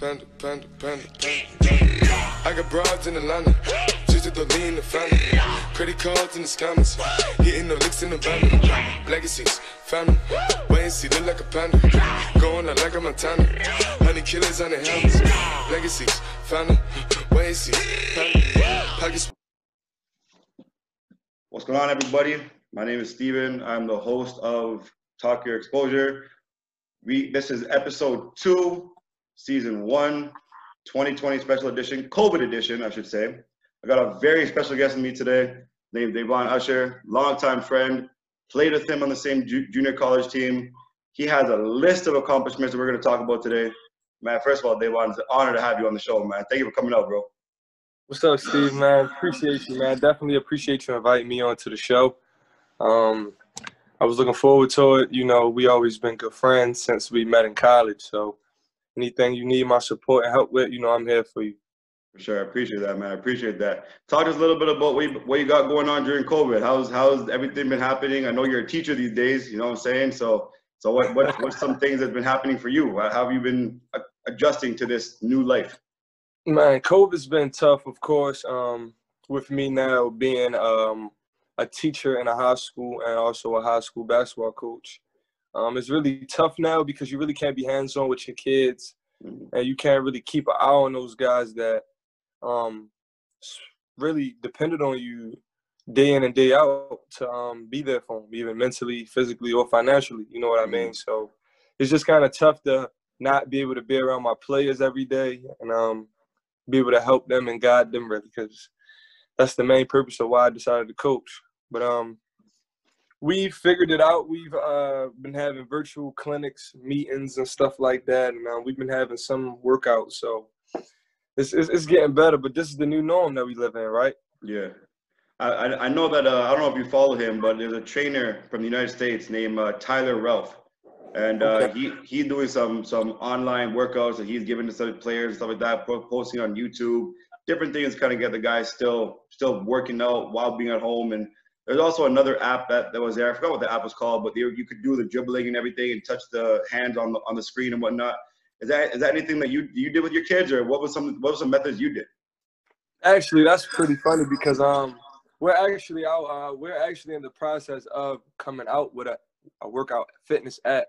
Panda, panda, panda, panda. I got broads in Atlanta. Just to the lean the family. Credit cards in the scammers. Hitting the licks in the van. Legacies, family. Wait and see, look like a panda. Going out like a Montana. Honey killers on the helmets. Legacies, family. Wait and see. Pockets. What's going on, everybody? My name is Steven. I'm the host of Talk Your Exposure. We this is episode two, season one, 2020 special edition, COVID edition, I should say. I got a very special guest with me today, named Davon Usher, longtime friend, played with him on the same ju- junior college team. He has a list of accomplishments that we're going to talk about today. Man, first of all, Davon, it's an honor to have you on the show, man. Thank you for coming out, bro. What's up, Steve, man? Appreciate you, man. Definitely appreciate you inviting me onto the show. Um, I was looking forward to it. You know, we always been good friends since we met in college. So anything you need my support and help with, you know, I'm here for you. For sure, I appreciate that, man. I appreciate that. Talk to us a little bit about what you, what you got going on during COVID. How's how's everything been happening? I know you're a teacher these days. You know what I'm saying? So so what what what's some things that's been happening for you? How have you been adjusting to this new life? Man, COVID's been tough, of course. Um, with me now being um, a teacher in a high school and also a high school basketball coach. Um, it's really tough now because you really can't be hands on with your kids, Mm-hmm. and you can't really keep an eye on those guys that um, really depended on you day in and day out to um, be there for them, even mentally, physically, or financially. You know what I mean? So it's just kind of tough to not be able to be around my players every day and um, be able to help them and guide them really because that's the main purpose of why I decided to coach. But um, we figured it out. We've uh, been having virtual clinics, meetings, and stuff like that, and uh, we've been having some workouts. So it's, it's, it's getting better. But this is the new norm that we live in, right? Yeah. I, I know that uh, I don't know if you follow him, but there's a trainer from the United States named uh, Tyler Relph, and uh, Okay. he he's doing some some online workouts that he's giving to some players and stuff like that, posting on YouTube, different things, kind of get the guys still still working out while being at home. And there's also another app that, that was there. I forgot what the app was called, but you could do the dribbling and everything and touch the hands on the on the screen and whatnot. Is that is that anything that you you did with your kids, or what was some what was some methods you did? Actually, that's pretty funny because um, we're actually out. Uh, we're actually in the process of coming out with a, a workout fitness app.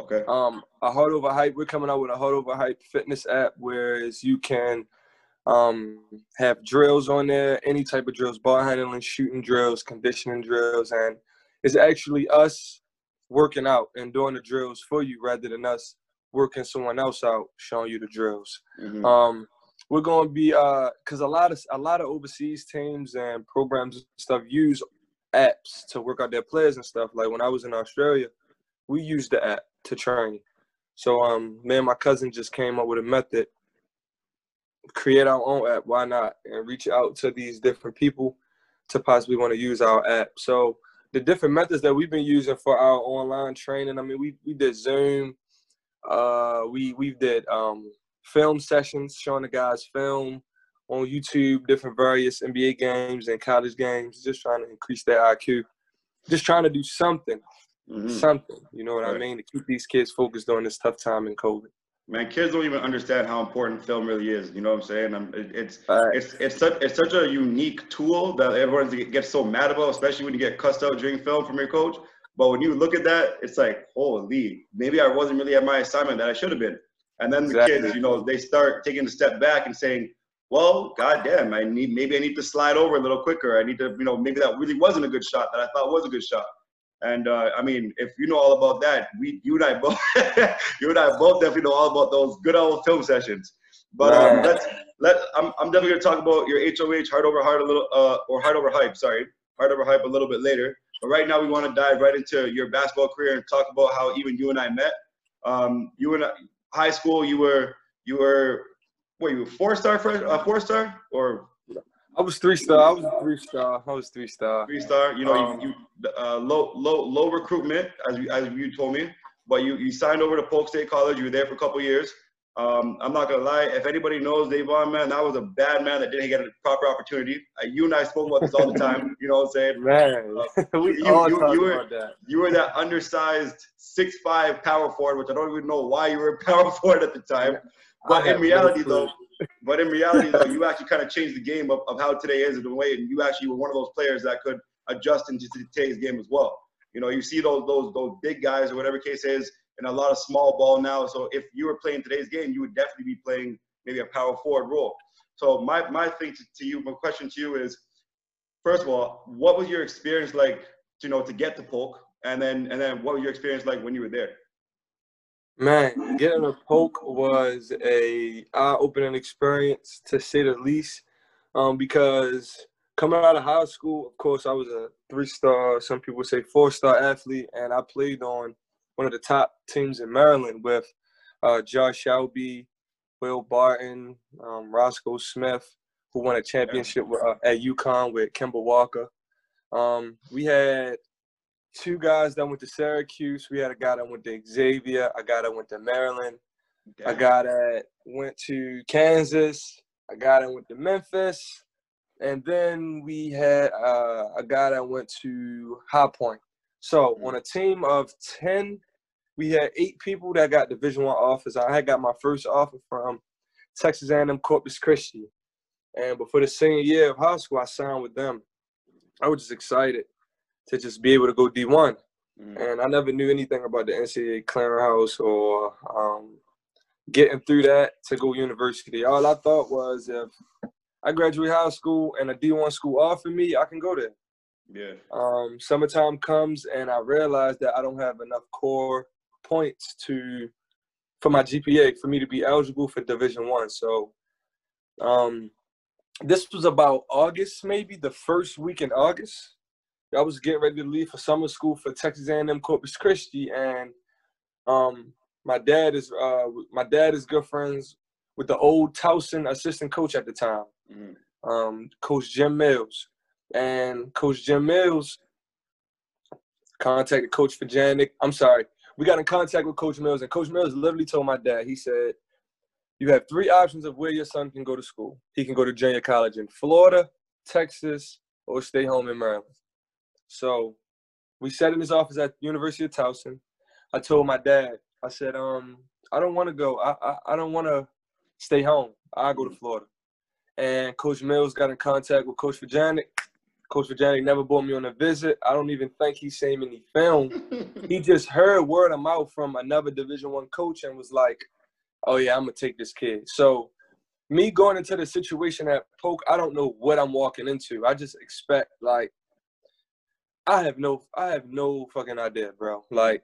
Okay. um a heart over hype we're coming out with a heart over hype fitness app whereas you can um have drills on there any type of drills ball handling shooting drills conditioning drills and it's actually us working out and doing the drills for you rather than us working someone else out showing you the drills. Mhm. um we're going to be uh because a lot of a lot of overseas teams and programs and stuff use apps to work out their players and stuff. Like when i was in australia we used the app to train. So um me and my cousin just came up with a method create our own app why not and reach out to these different people to possibly want to use our app so the different methods that we've been using for our online training i mean we, we did zoom uh we we did um film sessions showing the guys film on YouTube, different various NBA games and college games, just trying to increase their IQ, just trying to do something, Mhm. something. You know what I mean? To keep these kids focused during this tough time in COVID. Man, kids don't even understand how important film really is. You know what I'm saying? I'm, it, it's Facts. it's it's such it's such a unique tool that everyone gets so mad about, especially when you get cussed out during film from your coach. But when you look at that, it's like, holy, maybe I wasn't really at my assignment that I should have been. And then the kids, you know, they start taking a step back and saying, well, goddamn, I need maybe I need to slide over a little quicker. I need to, you know, maybe that really wasn't a good shot that I thought was a good shot. And uh, I mean, if you know all about that, we, you and I both, you and I both definitely know all about those good old film sessions. But um, Right. let's let I'm, I'm definitely gonna talk about your HOH heart over heart a little, uh, or heart over hype. Sorry, heart over hype a little bit later. But right now, we want to dive right into your basketball career and talk about how even you and I met. Um, you were in high school, you were you were what you were four star fresh, uh, four star or I was three star. I was three star. I was three star. three star. You know, Um, you, you uh, low low low recruitment as you as you told me, but you you signed over to Polk State College. You were there for a couple years. Um, I'm not gonna lie. If anybody knows Davon, man, that was a bad man that didn't get a proper opportunity. Uh, you and I spoke about this all the time. You know what I'm saying? Man, we you- all you- talk you were- about that. You were that undersized six five power forward, which I don't even know why you were a power forward at the time. But in reality, though, but in reality, though, you actually kind of changed the game of, of how today is in a way, and you actually were one of those players that could adjust into today's game as well. You know, you see those those those big guys or whatever case is, and a lot of small ball now. So if you were playing today's game, you would definitely be playing maybe a power forward role. So my my thing to, to you, my question to you is, first of all, what was your experience like? You know, to get to Polk, and then and then what was your experience like when you were there? Man, getting a Polk was a eye-opening experience to say the least. Um, because coming out of high school, of course, I was a three-star, some people say four-star athlete, and I played on one of the top teams in Maryland with uh, Josh Selby, Will Barton, um, Roscoe Smith, who won a championship with, uh, at UConn with Kemba Walker. Um, we had two guys that went to Syracuse. We had a guy that went to Xavier, a guy that went to Maryland, a guy that went to Kansas, a guy that went to Memphis, and then we had uh, a guy that went to High Point. So on a team of ten, we had eight people that got Division One offers. I had got my first offer from Texas A&M Corpus Christi, and before the senior year of high school, I signed with them. I was just excited to just be able to go D1 Mhm. and I never knew anything about the NCAA clearinghouse or um, getting through that to go university. All I thought was if I graduate high school and a D1 school offered me, I can go there. Yeah. Um, summertime comes and I realize that I don't have enough core points to for my GPA for me to be eligible for Division One. So um, this was about August, maybe the first week in August. I was getting ready to leave for summer school for Texas A&M Corpus Christi, and um, my dad is uh, my dad is good friends with the old Towson assistant coach at the time, Mhm. um, Coach Jim Mills, and Coach Jim Mills contacted Coach Fajanic. I'm sorry, we got in contact with Coach Mills, and Coach Mills literally told my dad, he said, "You have three options of where your son can go to school. He can go to junior college in Florida, Texas, or stay home in Maryland." So we sat in his office at the University of Towson. I told my dad, I said, um, I don't want to go. I, I, I don't want to stay home. I go to Florida. And Coach Mills got in contact with Coach Fajanic. Coach Fajanic never brought me on a visit. I don't even think he's seen any film. He just heard word of mouth from another Division One coach and was like, "Oh yeah, I'm gonna take this kid." So me going into the situation at Polk, I don't know what I'm walking into. I just expect like I have no I have no fucking idea, bro. Like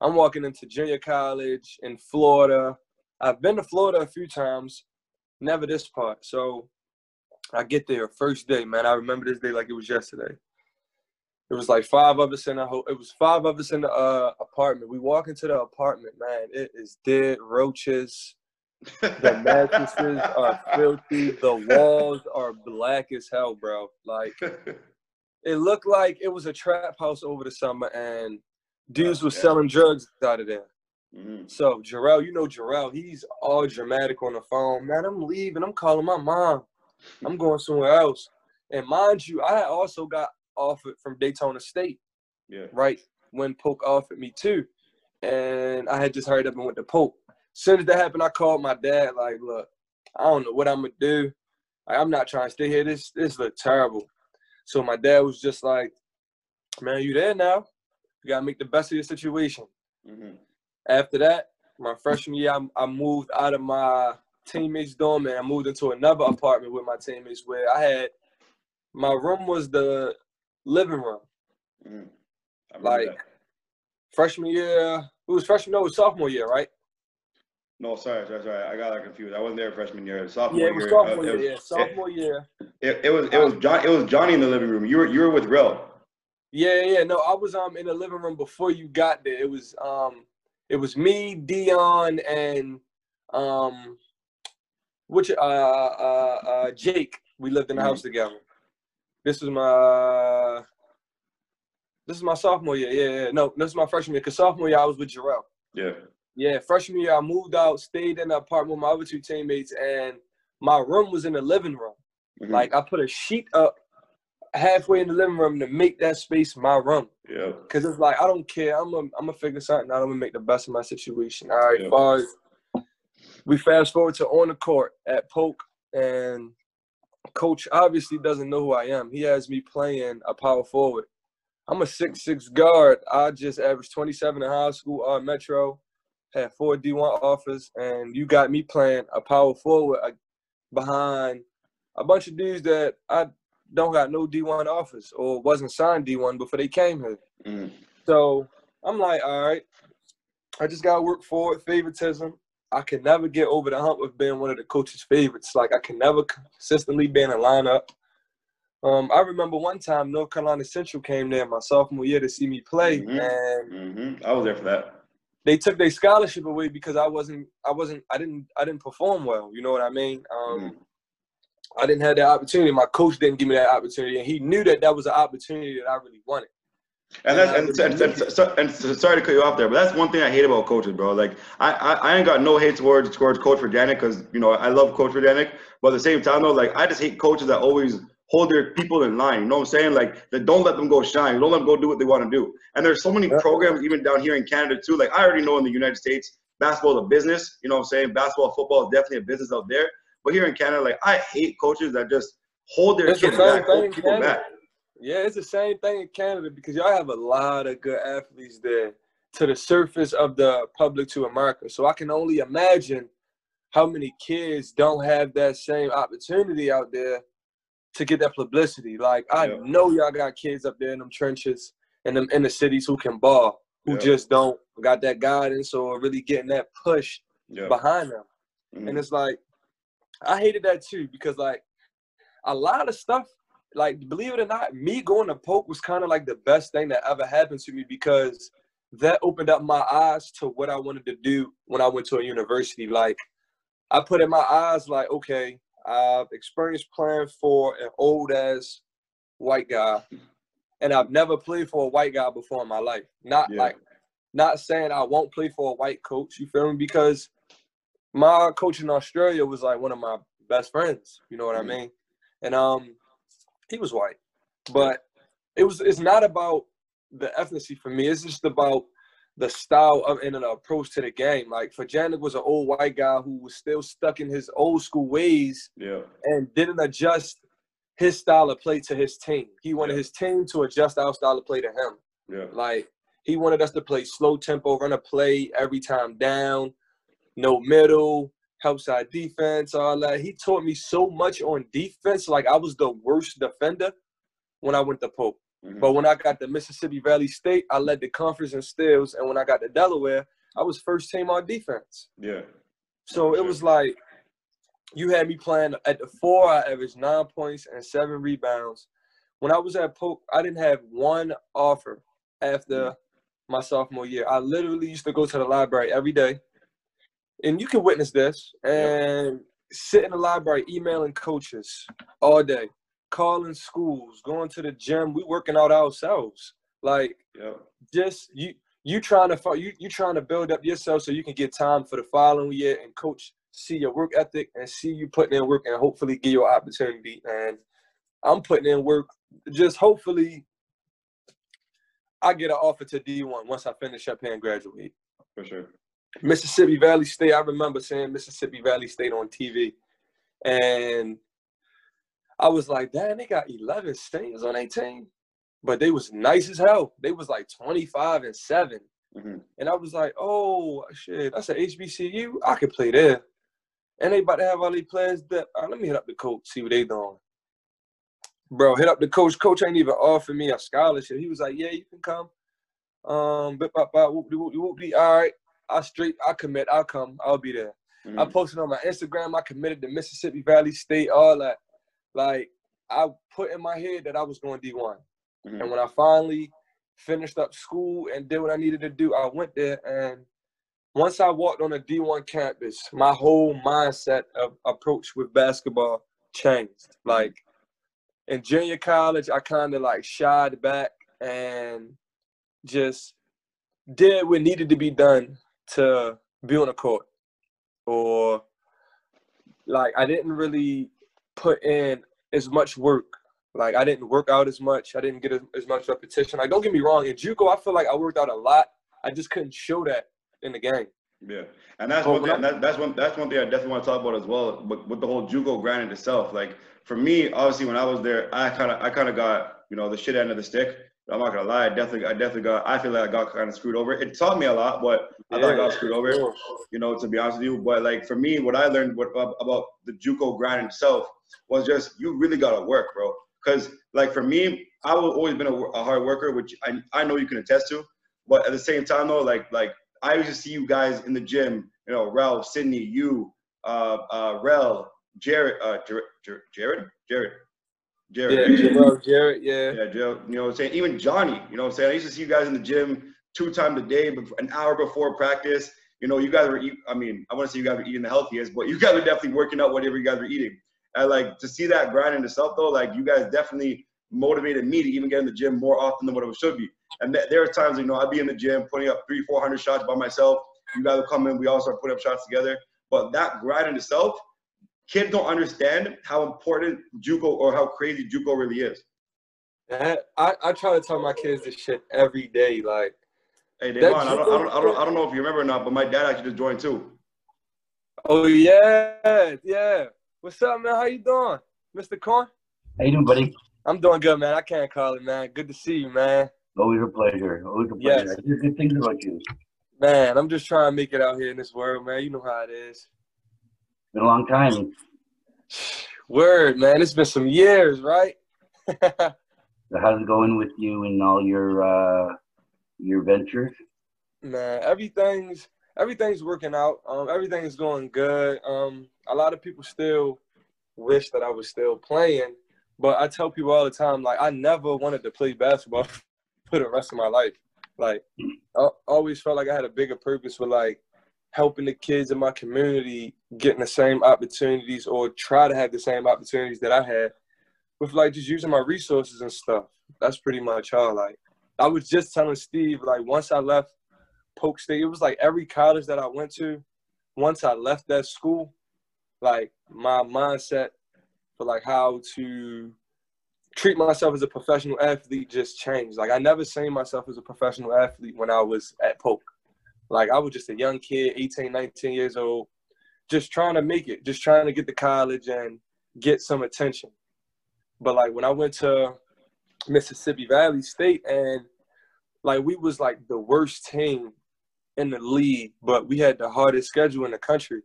I'm walking into junior college in Florida. I've been to Florida a few times, never this part. So I get there first day, man. I remember this day like it was yesterday. It was like five of us in a ho- it was five of us in the uh, apartment. We walk into the apartment, man. It is dead roaches. The mattresses are filthy. The walls are black as hell, bro. Like it looked like it was a trap house over the summer and dudes was Yeah. selling drugs out of there. Mhm. So Jarrell, you know Jarrell, he's all dramatic on the phone. Man, I'm leaving. I'm calling my mom. I'm going somewhere else. And mind you, I also got offered from Daytona State, Yeah. right? When Polk offered me too. And I had just hurried up and went to Polk. As soon as that happened, I called my dad, like, look, I don't know what I'm gonna do. Like, I'm not trying to stay here. This this look terrible. So my dad was just like, man, you there now? You gotta make the best of your situation. Mhm. After that, my freshman year, I, I moved out of my teammates' dorm and I moved into another apartment with my teammates where I had my room was the living room. Mhm. Like that. freshman year, it was freshman, no, it was sophomore year, right? No, sorry, sorry, sorry. I got confused. I wasn't there freshman year. Sophomore Yeah, it was year. uh, sophomore it year. was- Yeah, sophomore year. It, it was it was John it was Johnny in the living room. You were you were with Rel. Yeah, yeah, no, I was um in the living room before you got there. It was um it was me, Dion, and um which uh uh uh Jake. We lived in the house together. This was my this is my sophomore year. Yeah, yeah. No, this is my freshman year. Cause sophomore year I was with Jarrell. Yeah. Yeah, freshman year I moved out, stayed in the apartment with my other two teammates, and my room was in the living room. Mhm. Like I put a sheet up halfway in the living room to make that space my room. yeah, Cause it's like I don't care. I'm gonna I'm gonna figure something out. I'm gonna make the best of my situation. All right, Yeah. far as we fast forward to on the court at Polk, and coach obviously doesn't know who I am. He has me playing a power forward. I'm a six six guard. I just averaged 27 in high school, uh, Metro, had four D1 offers, and you got me playing a power forward uh, behind a bunch of dudes that I don't got no D1 offers or wasn't signed D1 before they came here. Mhm. So I'm like, all right, I just gotta work forward, favoritism. I can never get over the hump of being one of the coach's favorites. Like I can never consistently be in a lineup. Um, I remember one time North Carolina Central came there my sophomore year to see me play, Mhm. and hmm I was there for that. They took their scholarship away because I wasn't, I wasn't, I didn't, I didn't perform well. You know what I mean? Um, Mhm. I didn't have that opportunity. My coach didn't give me that opportunity, and he knew that that was an opportunity that I really wanted. And that's and, and, and, and, sorry to cut you off there, but that's one thing I hate about coaches, bro. Like I I, I ain't got no hate towards towards Coach Verdanik because you know I love Coach Verdanik, but at the same time though, like I just hate coaches that always hold their people in line. You know what I'm saying? Like that don't let them go shine. Don't let them go do what they want to do. And there's so many Yeah. programs even down here in Canada too. Like I already know in the United States, basketball is a business. You know what I'm saying? Basketball, football is definitely a business out there. But here in Canada, like I hate coaches that just hold their It's kids same back, hold people back. Yeah, it's the same thing in Canada because y'all have a lot of good athletes there to the surface of the public to America. So I can only imagine how many kids don't have that same opportunity out there to get that publicity. Like I Yeah. know y'all got kids up there in them trenches in them inner cities who can ball, who Yeah. just don't got that guidance or really getting that push Yeah. behind them. Mhm. And it's like, I hated that too because like a lot of stuff, like believe it or not, me going to Polk was kind of like the best thing that ever happened to me because that opened up my eyes to what I wanted to do when I went to a university. Like I put in my eyes, like, okay, I've experienced playing for an old ass white guy, and I've never played for a white guy before in my life. Not Yeah. like not saying I won't play for a white coach, you feel me? Because my coach in Australia was like one of my best friends. You know what Mhm. I mean? And um, he was white, but it was. It's not about the ethnicity for me. It's just about the style of and an approach to the game. Like Fajanic was an old white guy who was still stuck in his old school ways Yeah. and didn't adjust his style of play to his team. He wanted Yeah. his team to adjust our style of play to him. Yeah. Like he wanted us to play slow tempo, run a play every time down, no middle, help side defense, all that. He taught me so much on defense. Like I was the worst defender when I went to Polk. Mhm. But when I got to Mississippi Valley State, I led the conference in steals. And when I got to Delaware, I was first team on defense. Yeah. So it was like you had me playing at the four, I averaged nine points and seven rebounds. When I was at Polk, I didn't have one offer after my sophomore year. I literally used to go to the library every day. And you can witness this and sit in the library emailing coaches all day, calling schools, going to the gym. We working out ourselves. Like Yeah. just you you trying to you you trying to build up yourself so you can get time for the following year and coach see your work ethic and see you putting in work and hopefully give you an opportunity and I'm putting in work just hopefully I get an offer to D1 once I finish up here and graduate. For sure. Mississippi Valley State, I remember seeing Mississippi Valley State on TV and I was like, damn, they got 11 seniors on their team. But they was nice as hell. They was like 25 and 7. Mhm. And I was like, oh shit, that's an HBCU. I could play there. And they about to have all these players that uh, let me hit up the coach, see what they doing. Bro, hit up the coach. Coach ain't even offered me a scholarship. He was like, Yeah, you can come. Um, bip, bop, bop, whoop, whoop, whoop, de. all right. I straight, I commit, I'll come, I'll be there. I Mhm. posted on my Instagram, I committed to Mississippi Valley State, all that. Like, I put in my head that I was going D1. Mhm. And when I finally finished up school and did what I needed to do, I went there. And once I walked on a D1 campus, my whole mindset of approach with basketball changed. Like in junior college, I kind of like shied back and just did what needed to be done to be on the court, or like I didn't really put in as much work. Like I didn't work out as much. I didn't get as, as much repetition. Like don't get me wrong, in JUCO I feel like I worked out a lot. I just couldn't show that in the game. Yeah, and that's one thing. That, that's one. That's one thing I definitely want to talk about as well. But with the whole JUCO grind in itself, like for me, obviously when I was there, I kind of, I kind of got you know the shit end of the stick. I'm not gonna lie, I definitely, I definitely got. I feel like I got kind of screwed over. It taught me a lot, but I thought I got screwed over. You know, to be honest with you. But like for me, what I learned what, about the JUCO grind itself was just you really gotta work, bro. Because like for me, I've always been a, a hard worker, which I, I know you can attest to. But at the same time, though, like like I used to see you guys in the gym. You know, Ralph, Sydney, you, uh, uh, Rel, Jared, uh, Jared, Jared, Jared, Jared. Yeah, Jared, Jared, yeah. Yeah, Jared, you know what I'm saying? Even Johnny, you know what I'm saying? I used to see you guys in the gym two times a day, before an hour before practice. You know, you guys were, eat, I mean, I want to say you guys were eating the healthiest, but you guys were definitely working out whatever you guys were eating. And like to see that grind in itself though, like you guys definitely motivated me to even get in the gym more often than what it should be. And th- there are times, you know, I'd be in the gym putting up three, 400 shots by myself. You guys would come in, we all start putting up shots together. But that grind in itself, kids don't understand how important JUCO or how crazy JUCO really is. I, I try to tell my kids this shit every day. Like, hey, Davon, I don't, I, don't, I, don't, I don't know if you remember or not, but my dad actually just joined too. Oh, yeah, yeah. What's up, man? How you doing, Mr. Korn? How you doing, buddy? I'm doing good, man. I can't call it, man. Good to see you, man. Always a pleasure. Always a pleasure. Yes. I hear good things about you. Man, I'm just trying to make it out here in this world, man. You know how it is. Been a long time. Word, man. It's been some years, right? so how's it going with you and all your uh your ventures? Man, everything's everything's working out. Um, everything's going good. Um, a lot of people still wish that I was still playing, but I tell people all the time, like I never wanted to play basketball for the rest of my life. Like I always felt like I had a bigger purpose for like helping the kids in my community getting the same opportunities or try to have the same opportunities that I had with like just using my resources and stuff. That's pretty much all. Like I was just telling Steve, like once I left Polk State, it was like every college that I went to, once I left that school, like my mindset for like how to treat myself as a professional athlete just changed. Like I never seen myself as a professional athlete when I was at Polk. Like I was just a young kid, 18, 19 years old, just trying to make it, just trying to get to college and get some attention. But like when I went to Mississippi Valley State and like we was like the worst team in the league, but we had the hardest schedule in the country.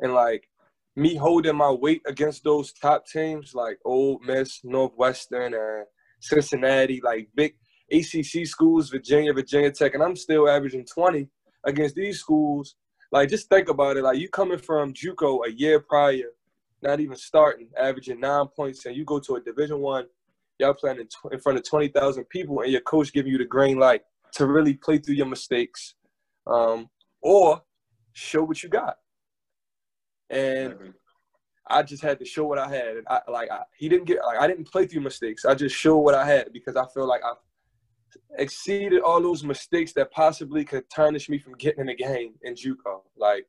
And like me holding my weight against those top teams like Ole Miss, Northwestern, and Cincinnati, like big ACC schools, Virginia, Virginia Tech, and I'm still averaging 20 against these schools. Like, just think about it. Like, you coming from JUCO a year prior, not even starting, averaging nine points, and you go to a Division One, y'all playing in, in front of 20,000 people, and your coach giving you the green light to really play through your mistakes, um, or show what you got and I just had to show what I had. And I like I, he didn't get like I didn't play through mistakes. I just showed what I had because I feel like I exceeded all those mistakes that possibly could tarnish me from getting in the game in JUCO, like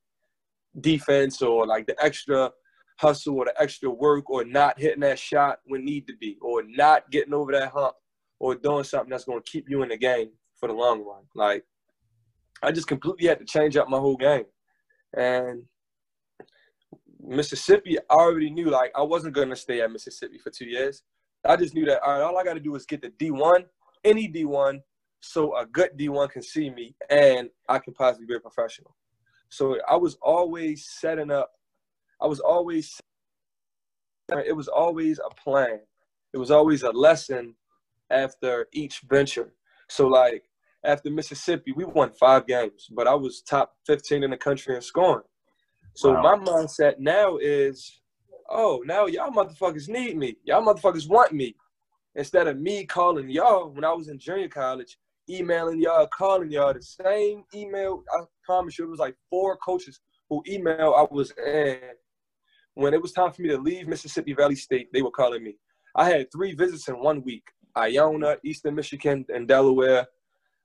defense or like the extra hustle or the extra work or not hitting that shot when need to be or not getting over that hump or doing something that's going to keep you in the game for the long run. Like I just completely had to change up my whole game. And Mississippi, I already knew like I wasn't gonna stay at Mississippi for two years. I just knew that all right, all I gotta do is get the D1, any D1, so a good D1 can see me and I can possibly be a professional. So I was always setting up, I was always it was always a plan. It was always a lesson after each venture. So like after Mississippi, we won five games, but I was top 15 in the country in scoring. So wow. my mindset now is, oh, now y'all motherfuckers need me. Y'all motherfuckers want me. Instead of me calling y'all when I was in junior college, emailing y'all, calling y'all, the same email. I promise you, it was like four coaches who email I was in. When it was time for me to leave Mississippi Valley State, they were calling me. I had three visits in one week. Iona, Eastern Michigan, and Delaware.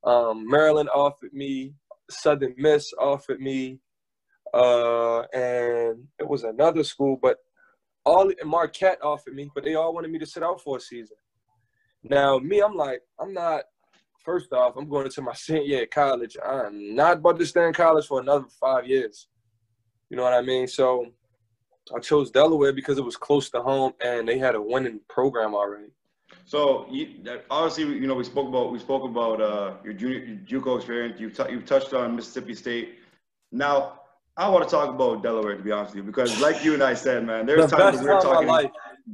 Um, Maryland offered me. Southern Miss offered me uh, and it was another school, but all Marquette offered me, but they all wanted me to sit out for a season. Now, me, I'm like, I'm not. First off, I'm going into my senior year at college. I'm not about to stay in college for another five years. You know what I mean? So I chose Delaware because it was close to home and they had a winning program already. So you, obviously, you know, we spoke about we spoke about uh, your junior your JUCO experience. You've t- you've touched on Mississippi State. Now, I want to talk about Delaware to be honest with you, because like you and I said, man, there's The times we're talking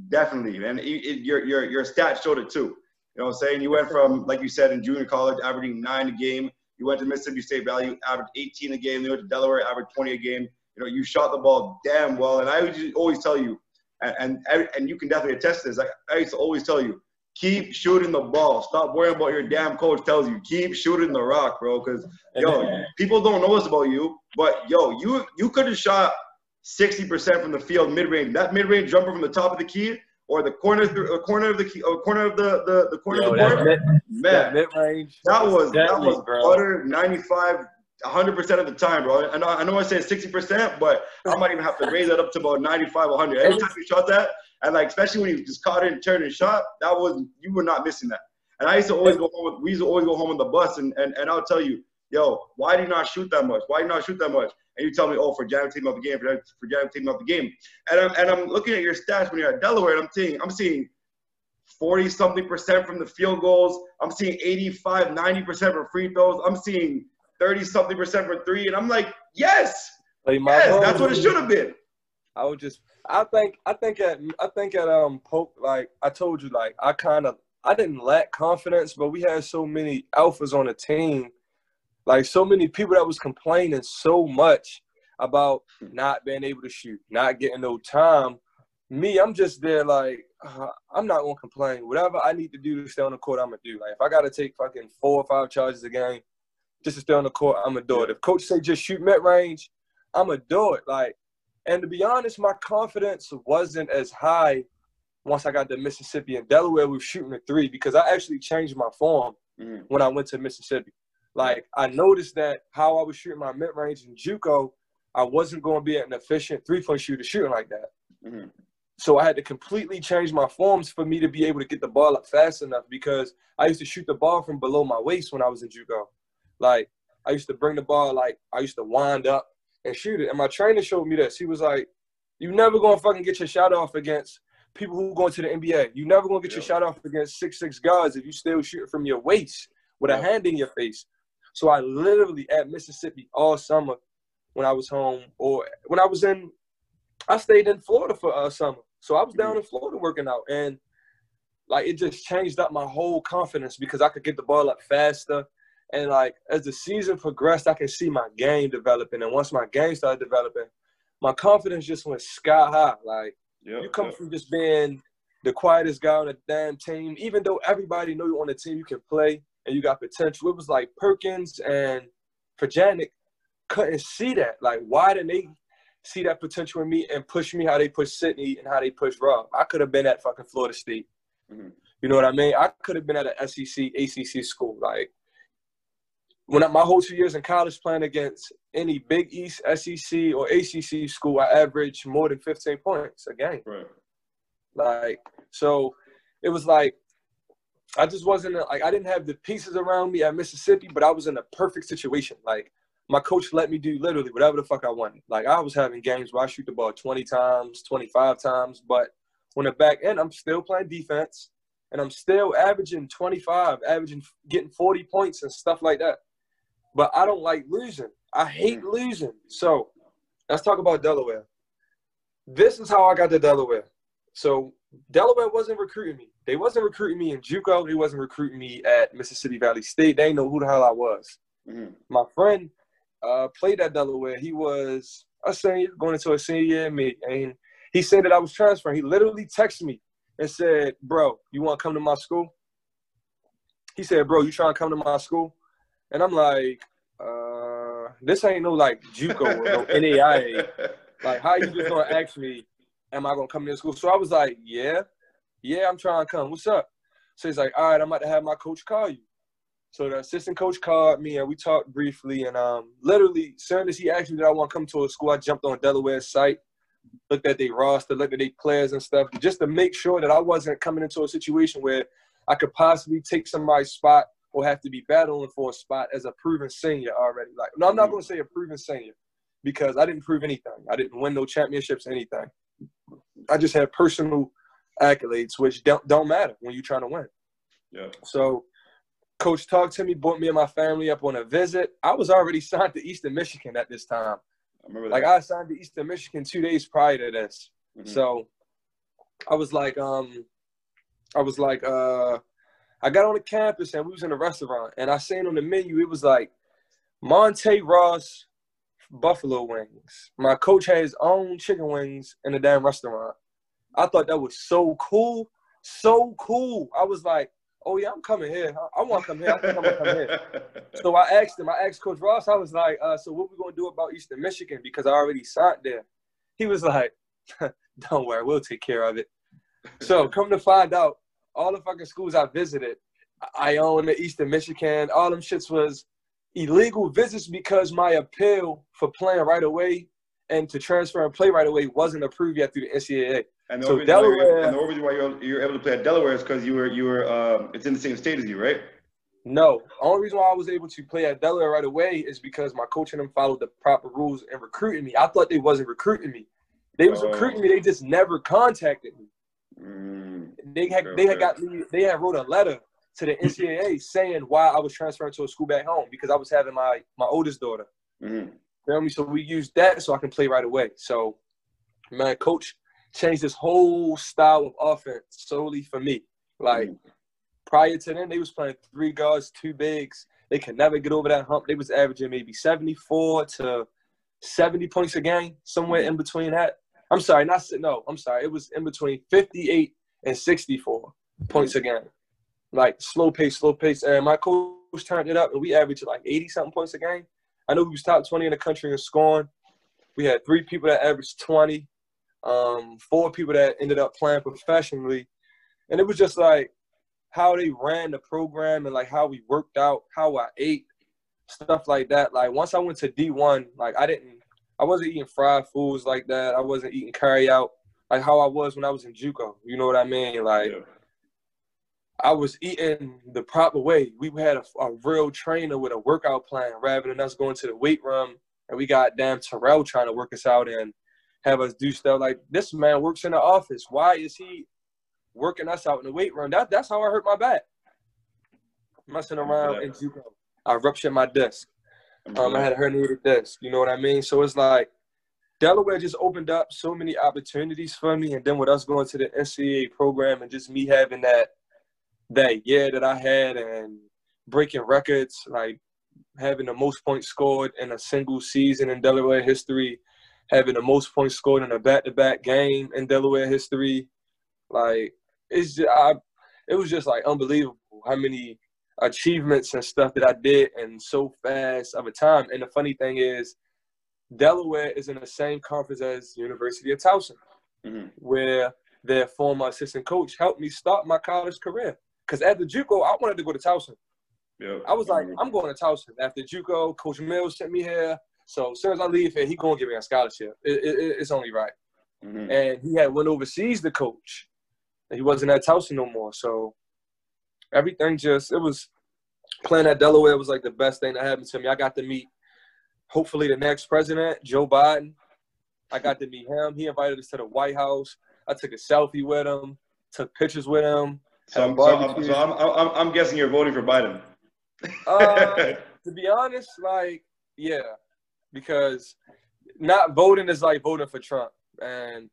definitely, and it, it, your your your stats showed it too. You know what I'm saying? You went from like you said in junior college, averaging nine a game. You went to Mississippi State Valley, averaged 18 a game. You went to Delaware, averaged 20 a game. You know, you shot the ball damn well. And I would always tell you, and and, and you can definitely attest to this. Like I used to always tell you, keep shooting the ball. Stop worrying about your damn coach tells you. Keep shooting the rock, bro. Because yo, people don't know this about you, but yo, you you could have shot 60% from the field mid range. That mid range jumper from the top of the key or the corner the corner of the key or corner of the the, the corner Yo, of the board. mid, that Man, mid-range. that was that was bro. butter 95 100% of the time, bro. I know, I know I said 60%, but I might even have to raise that up to about 95, 100. Every time you shot that, and like especially when you just caught it and turned and shot, that was you were not missing that. And I used to always go home. With, we used to always go home on the bus, and, and and I'll tell you, yo, why do you not shoot that much? Why do you not shoot that much? And you tell me, oh, for jamming team of the game, for, for jamming team of the game. And I'm and I'm looking at your stats when you're at Delaware, and I'm seeing I'm seeing 40 something percent from the field goals. I'm seeing 85, 90 percent for free throws. I'm seeing 30 something percent for three, and I'm like, yes, Like, yes, that's what it should have been. I would just I think I think at I think at um Polk like I told you like I kind of I didn't lack confidence, but we had so many alphas on the team, like so many people that was complaining so much about not being able to shoot, not getting no time. Me, I'm just there like uh, I'm not gonna complain. Whatever I need to do to stay on the court, I'm gonna do. Like if I gotta take fucking four or five charges a game just to stay on the court, I'm gonna do it. If coach say just shoot mid range, I'm gonna do it. Like and to be honest, my confidence wasn't as high once I got to Mississippi and Delaware with shooting a three because I actually changed my form Mhm. when I went to Mississippi. Like I noticed that how I was shooting my mid range in JUCO, I wasn't going to be an efficient three point shooter shooting like that. Mhm. So I had to completely change my forms for me to be able to get the ball up fast enough because I used to shoot the ball from below my waist when I was in JUCO. Like I used to bring the ball like I used to wind up and shoot it. And my trainer showed me this. He was like, "You never gonna fucking get your shot off against people who going to the NBA. You never gonna get your shot off against six six guards if you still shoot from your waist with a hand in your face." So I literally at Mississippi all summer when I was home or when I was in, I stayed in Florida for uh, summer. So I was down in Florida working out and like it just changed up my whole confidence because I could get the ball up faster. And like as the season progressed, I could see my game developing. And once my game started developing, my confidence just went sky high. Like Yep, you come yep. from just being the quietest guy on the damn team, even though everybody know you on the team, you can play and you got potential. It was like Perkins and Fajanic couldn't see that. Like, why didn't they see that potential in me and push me how they push Sydney and how they push Rob? I could have been at fucking Florida State. Mhm. You know what I mean? I could have been at an SEC, ACC school. Like, when I, my whole two years in college playing against any Big East, SEC, or ACC school, I averaged more than 15 points a game. Right. Like, so it was like I just wasn't like I didn't have the pieces around me at Mississippi, but I was in a perfect situation. Like my coach let me do literally whatever the fuck I wanted. Like I was having games where I shoot the ball 20 times, 25 times, but on the back end, I'm still playing defense and I'm still averaging 25, averaging getting 40 points and stuff like that. But I don't like losing. I hate mm. losing. So let's talk about Delaware. This is how I got to Delaware. So Delaware wasn't recruiting me. They wasn't recruiting me in JUCO. They wasn't recruiting me at Mississippi Valley State. They didn't know who the hell I was. Mhm. My friend uh, played at Delaware. He was a senior, going into a senior year in me, and he said that I was transferring. He literally texted me and said, "Bro, you want to come to my school?" He said, "Bro, you trying to come to my school?" And I'm like, uh, "This ain't no like JUCO or no NAIA." Like, how you just gonna ask me, am I gonna come to school? So I was like, yeah, yeah, I'm trying to come. What's up? So he's like, all right, I'm about to have my coach call you. So the assistant coach called me and we talked briefly. And um, literally, as soon as he asked me that I want to come to a school, I jumped on Delaware's site, looked at their roster, looked at their players and stuff, just to make sure that I wasn't coming into a situation where I could possibly take somebody's spot or have to be battling for a spot as a proven senior already. Like, no, I'm not going to say a proven senior because I didn't prove anything. I didn't win no championships, anything. I just had personal accolades, which don't don't matter when you're trying to win. Yeah. So, coach talked to me, brought me and my family up on a visit. I was already signed to Eastern Michigan at this time. I remember that. Like I signed to Eastern Michigan two days prior to this. Mhm. So I was like, um, I was like, uh, I got on the campus and we was in a restaurant and I seen on the menu it was like Monte Ross buffalo wings. My coach had his own chicken wings in the damn restaurant. I thought that was so cool, so cool. I was like, oh yeah, I'm coming here. I, I want to come here. I think I'm gonna come here. So I asked him, I asked Coach Ross, I was like, uh, so what we gonna do about Eastern Michigan? Because I already signed there. He was like, don't worry, we'll take care of it. So come to find out, all the fucking schools I visited, Iona Eastern Michigan, all them shits was illegal visits because my appeal for playing right away and to transfer and play right away wasn't approved yet through the NCAA. And the, So only reason why you're- Delaware- and the only reason why you're, you're able to play at Delaware is because you were you were um, it's in the same state as you, right? No, only reason why I was able to play at Delaware right away is because my coach and them followed the proper rules and recruiting me. I thought they wasn't recruiting me. They was Oh. recruiting me. They just never contacted me. Mm, They had Okay, they had got me. They had wrote a letter to the NCAA saying why I was transferring to a school back home because I was having my my oldest daughter. mhm. Feel me? So we used that so I can play right away. So, man, coach changed this whole style of offense solely for me. Like Mhm. prior to then, they was playing three guards, two bigs. They could never get over that hump. They was averaging maybe 74 to 70 points a game, somewhere in between that. I'm sorry, not no. I'm sorry. It was in between 58 and 64 points a game. Like slow pace, slow pace. And my coach turned it up, and we averaged like 80 something points a game. I know we was top 20 in the country in scoring. We had three people that averaged 20, um, four people that ended up playing professionally. And it was just like how they ran the program and like how we worked out, how I ate, stuff like that. Like once I went to D1, like I didn't, I wasn't eating fried foods like that. I wasn't eating carry out like how I was when I was in JUCO. You know what I mean? Like Yeah. I was eating the proper way. We had a, a real trainer with a workout plan rather than us going to the weight room and we got damn Terrell trying to work us out and have us do stuff like this man works in the office. Why is he working us out in the weight room? That that's how I hurt my back. Messing around in JUCO. I ruptured my disc. Um, I had a herniated disc. You know what I mean? So it's like Delaware just opened up so many opportunities for me, and then with us going to the NCAA program and just me having that that year that I had and breaking records, like having the most points scored in a single season in Delaware history, having the most points scored in a back-to-back game in Delaware history, like it's just, I, it was just like unbelievable how many achievements and stuff that I did in so fast of a time. And the funny thing is, Delaware is in the same conference as University of Towson, Mhm. where their former assistant coach helped me start my college career. Because after JUCO, I wanted to go to Towson. Yeah. I was like, I'm going to Towson. After JUCO, Coach Mills sent me here. So as soon as I leave here, he gonna give me a scholarship. It, it, it- it's only right. Mhm. And he had went overseas to coach. And he wasn't at Towson no more. So everything just it was playing at Delaware was like the best thing that happened to me. I got to meet hopefully the next president, Joe Biden. I got to meet him. He invited us to the White House. I took a selfie with him, took pictures with him. So, I'm, so, I'm, so I'm, I'm, I'm guessing you're voting for Biden. Uh, to be honest, like, yeah, because not voting is like voting for Trump, and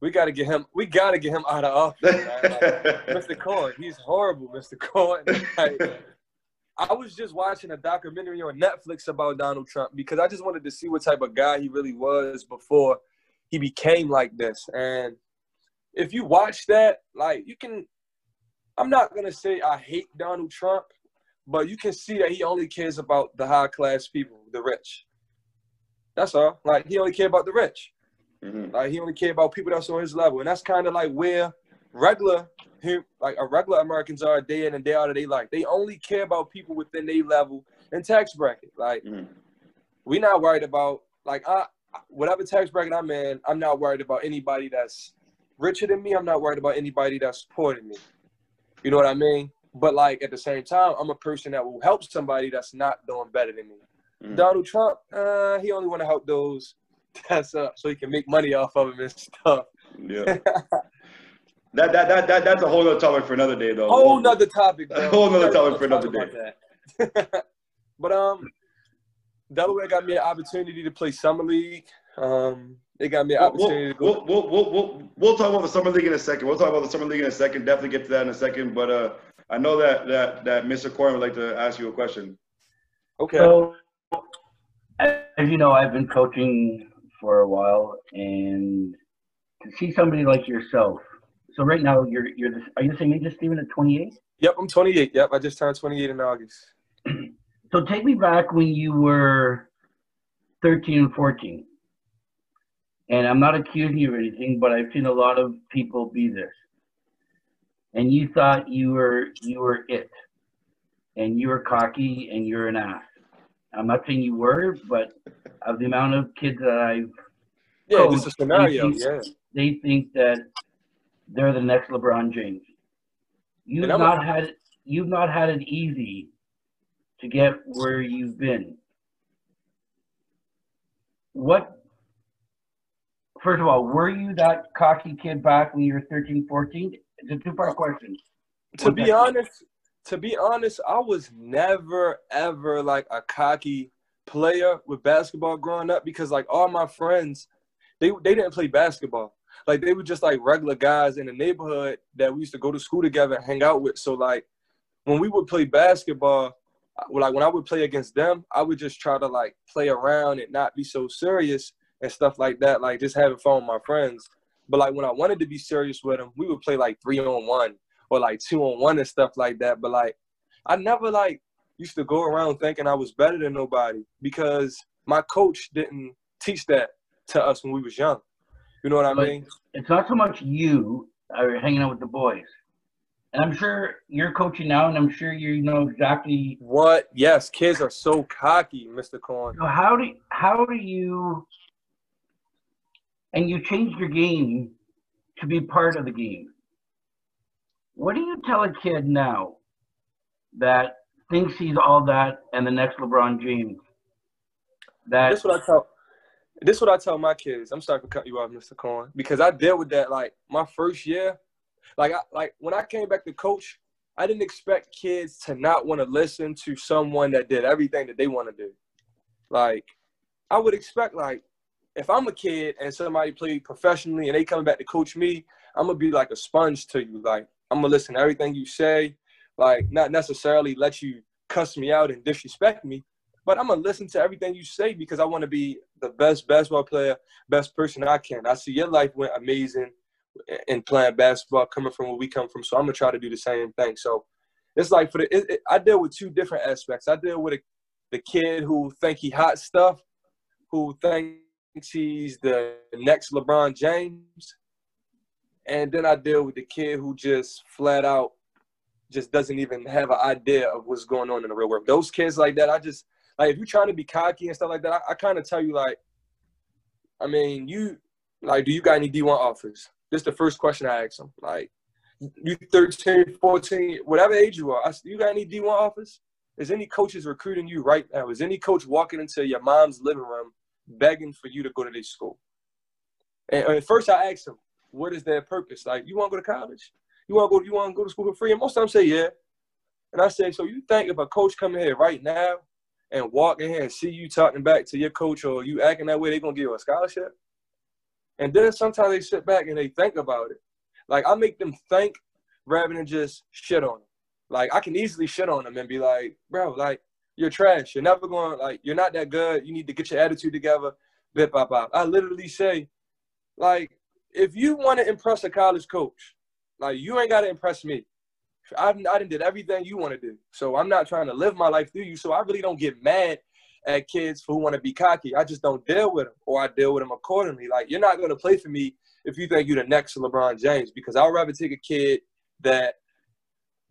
we got to get him. We got to get him out of office. man. Like, Mr. Korn, he's horrible, Mr. Korn. Like, I was just watching a documentary on Netflix about Donald Trump because I just wanted to see what type of guy he really was before he became like this. And if you watch that, like, you can. I'm not gonna say I hate Donald Trump, but you can see that he only cares about the high class people, the rich. That's all. Like he only care about the rich. Mhm. Like he only care about people that's on his level, and that's kind of like where regular like a regular Americans are day in and day out of their life. They only care about people within their level and tax bracket. Like Mhm. we not worried about like I whatever tax bracket I'm in, I'm not worried about anybody that's richer than me. I'm not worried about anybody that's supporting me. You know what I mean? But like at the same time, I'm a person that will help somebody that's not doing better than me. Mhm. Donald Trump, uh, he only want to help those that's up so he can make money off of them and stuff. Yeah. that, that that that that's a whole other topic for another day, though. Whole nother topic. Bro. A whole nother topic for another that. but um, Delaware got me an opportunity to play summer league. Um, they got me an We'll, opportunity we'll, to go. we'll, we'll, we'll, we'll talk about the summer league in a second. We'll talk about the summer league in a second. Definitely get to that in a second. But uh, I know that that that Mr. Korn would like to ask you a question. Okay. So, as you know, I've been coaching for a while, and to see somebody like yourself. So right now, you're you're the, are you the same age as Steven at 28? Yep, I'm 28. Yep, I just turned 28 in August. So take me back when you were 13 and 14. And I'm not accusing you of anything, but I've seen a lot of people be this. And you thought you were you were it. And you were cocky and you're an ass. I'm not saying you were, but of the amount of kids that I've Yeah, Coach, just a scenario. you- Yeah. they think that they're the next LeBron James. You've not had you've not had it easy to get where you've been. What first of all, were you that cocky kid back when you were 13, 14? It's a two part question. To be honest, to be honest, I was never ever like a cocky player with basketball growing up because like all my friends, they they didn't play basketball. Like they were just like regular guys in the neighborhood that we used to go to school together and hang out with. So like when we would play basketball, like when I would play against them, I would just try to like play around and not be so serious and stuff like that. Like just having fun with my friends. But like when I wanted to be serious with them, we would play like three on one or like two on one and stuff like that. But like I never like used to go around thinking I was better than nobody because my coach didn't teach that to us when we was young. You know what I mean? It's not so much you are hanging out with the boys. And I'm sure you're coaching now and I'm sure you know exactly What? Yes, kids are so cocky, Mr. Korn. So how do how do you and you changed your game to be part of the game? What do you tell a kid now that thinks he's all that and the next LeBron James? That This what I tell. This what I tell my kids. I'm sorry for cutting you off, Mr. Korn, because I dealt with that like my first year. Like I like when I came back to coach, I didn't expect kids to not want to listen to someone that did everything that they want to do. Like I would expect like if I'm a kid and somebody played professionally and they come back to coach me, I'm gonna be like a sponge to you. Like I'm gonna listen to everything you say. Like not necessarily let you cuss me out and disrespect me, but I'm gonna listen to everything you say because I want to be the best basketball player, best person I can. I see your life went amazing in playing basketball, coming from where we come from. So I'm gonna try to do the same thing. So it's like for the it, it, I deal with two different aspects. I deal with a, the kid who think he hot stuff, who thinks he's the next LeBron James, and then I deal with the kid who just flat out just doesn't even have an idea of what's going on in the real world. Those kids like that, I just like if you're trying to be cocky and stuff like that, I, I kind of tell you like, I mean, you like, do you got any D1 offers? This is the first question I ask them. Like, you 13, 14, whatever age you are, I, you got any D1 offers? Is any coaches recruiting you right now? Is any coach walking into your mom's living room begging for you to go to this school? And, and first I ask them, what is their purpose? Like, you want to go to college? You want to go? You want to go to school for free? And most of them say, yeah. And I say, so you think if a coach come in here right now and walk in here and see you talking back to your coach or you acting that way, they gonna give you a scholarship? And then sometimes they sit back and they think about it. Like I make them think rather than just shit on them. Like I can easily shit on them and be like, bro, like you're trash. You're never going like you're not that good. You need to get your attitude together. Bip bop bop. I literally say, like, if you want to impress a college coach, like you ain't gotta impress me. I've I done did everything you want to do. So I'm not trying to live my life through you. So I really don't get mad at kids who want to be cocky. I just don't deal with them, or I deal with them accordingly. Like you're not gonna play for me if you think you're the next LeBron James, because I'd rather take a kid that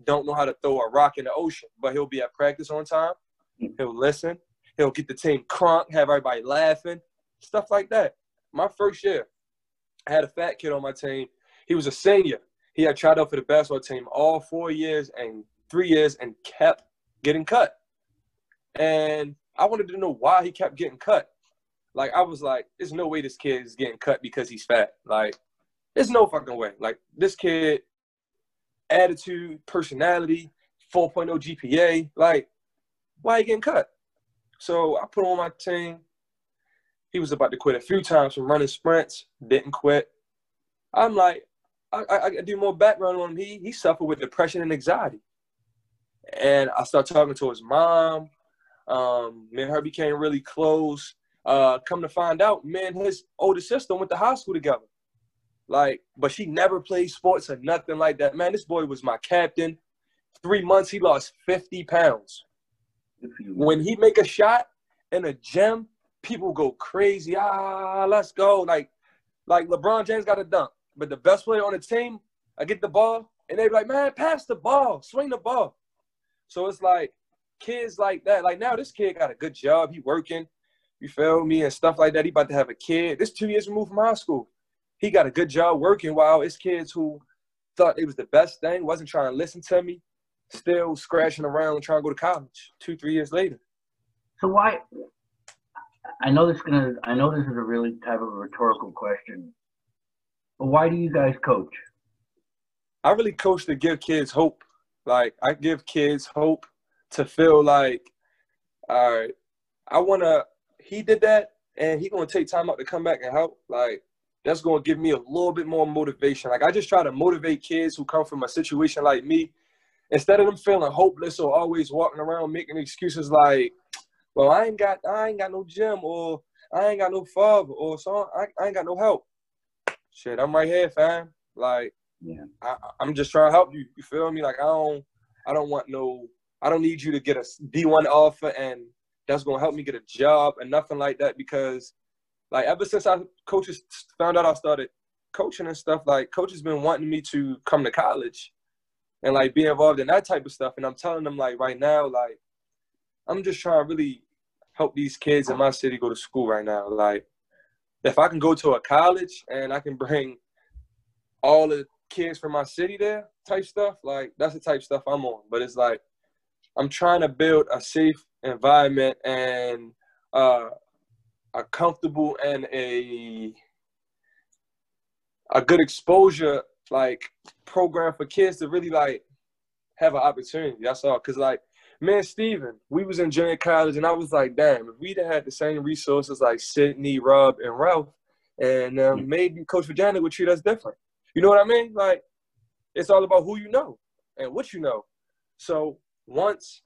don't know how to throw a rock in the ocean, but he'll be at practice on time. He'll listen. He'll get the team crunk, have everybody laughing, stuff like that. My first year, I had a fat kid on my team. He was a senior. He had tried out for the basketball team all four years and three years and kept getting cut. And I wanted to know why he kept getting cut. Like I was like, there's no way this kid is getting cut because he's fat. Like, there's no fucking way. Like this kid, attitude, personality, 4.0 GPA, like, why he getting cut? So I put him on my team. He was about to quit a few times from running sprints, didn't quit. I'm like, I, I, I do more background on him. He he suffered with depression and anxiety. And I started talking to his mom. Um, me and her became really close. Uh, come to find out, man, his older sister went to high school together. Like, but she never played sports or nothing like that. Man, this boy was my captain. Three months, he lost 50 pounds. When he make a shot in a gym, people go crazy. Ah, let's go. Like, like LeBron James got a dunk, but the best player on the team, I get the ball, and they be like, man, pass the ball, swing the ball. So it's like kids like that. Like now, this kid got a good job. He working. You feel me and stuff like that. He about to have a kid. This two years removed from high school. He got a good job working. While it's kids who thought it was the best thing, wasn't trying to listen to me, still scratching around trying to go to college. Two, three years later. So why? I know this is gonna. I know this is a really type of rhetorical question, but why do you guys coach? I really coach to give kids hope. Like I give kids hope to feel like, all right, I wanna. He did that, and he gonna take time out to come back and help. Like that's gonna give me a little bit more motivation. Like I just try to motivate kids who come from a situation like me, instead of them feeling hopeless or always walking around making excuses like, well, I ain't got, I ain't got no gym or I ain't got no father or so I, I ain't got no help. Shit, I'm right here, fam. Like, Yeah. I, I'm just trying to help you. You feel me? Like I don't, I don't want no, I don't need you to get a D1 offer and that's gonna help me get a job and nothing like that because, like, ever since I coaches found out I started coaching and stuff, like, coaches been wanting me to come to college and like be involved in that type of stuff. And I'm telling them like right now, like, I'm just trying to really help these kids in my city go to school right now. Like, if I can go to a college and I can bring all the kids from my city there, type stuff, like that's the type stuff I'm on. But it's like I'm trying to build a safe environment and uh, a comfortable and a a good exposure like program for kids to really like have an opportunity. That's all. Cause like man, Steven, we was in junior college, and I was like, damn, if we'd had the same resources like Sydney, Rob, and Ralph, and um, maybe Coach Virginia would treat us different. You know what I mean? Like, it's all about who you know and what you know. So once,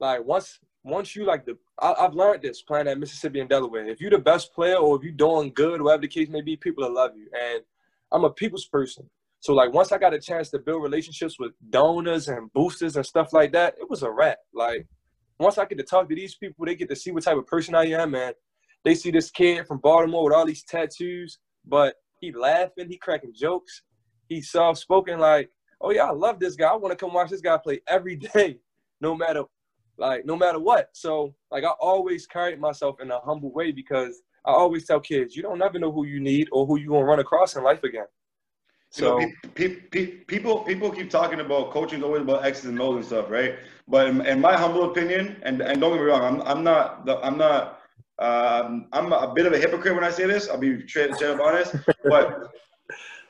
like, once, once you like the, I, I've learned this playing at Mississippi and Delaware. If you're the best player or if you're doing good, whatever the case may be, people will love you. And I'm a people's person. So like once I got a chance to build relationships with donors and boosters and stuff like that, it was a wrap. Like once I get to talk to these people, they get to see what type of person I am, man. they see this kid from Baltimore with all these tattoos, but he laughing, he cracking jokes, he's soft spoken. Like, oh yeah, I love this guy. I want to come watch this guy play every day, no matter like no matter what. So like I always carried myself in a humble way because I always tell kids, you don't never know who you need or who you gonna run across in life again. So you know, pe- pe- pe- people people keep talking about coaching is always about X's and O's and stuff, right? But in, in my humble opinion, and, and don't get me wrong, I'm I'm not the, I'm not um, I'm a bit of a hypocrite when I say this. I'll be straight, straight up honest, but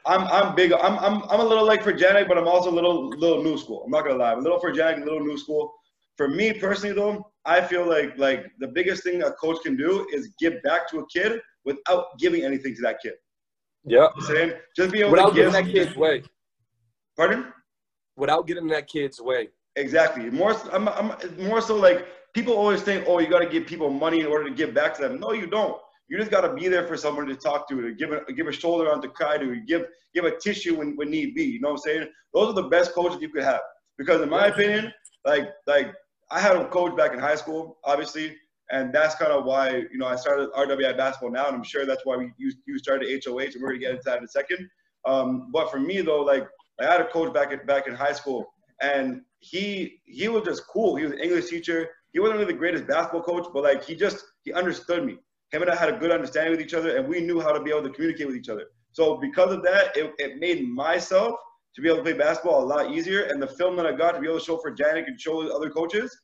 I'm I'm big. I'm I'm I'm a little like Virginia, but I'm also a little little new school. I'm not gonna lie, I'm a little for Virginia, a little new school. For me personally, though, I feel like like the biggest thing a coach can do is give back to a kid without giving anything to that kid. Yeah, You know saying just be able without to give. getting that kid's way, Pardon? without getting that kid's way. Exactly. More, I'm, I'm more so like people always think, oh, you got to give people money in order to give back to them. No, you don't. You just got to be there for someone to talk to, to give a give a shoulder on to cry to, give give a tissue when, when need be. You know what I'm saying? Those are the best coaches you could have. Because in my opinion, like like I had a coach back in high school, obviously, and that's kind of why you know I started RWI basketball now, and I'm sure that's why we you, you started HOH, and we're gonna get into that in a second. Um, but for me though, like I had a coach back in back in high school, and he he was just cool. He was an English teacher. He wasn't really the greatest basketball coach, but like he just he understood me. Him and I had a good understanding with each other, and we knew how to be able to communicate with each other. So because of that, it, it made myself to be able to play basketball a lot easier. And the film that I got to be able to show Fajanic and show other coaches,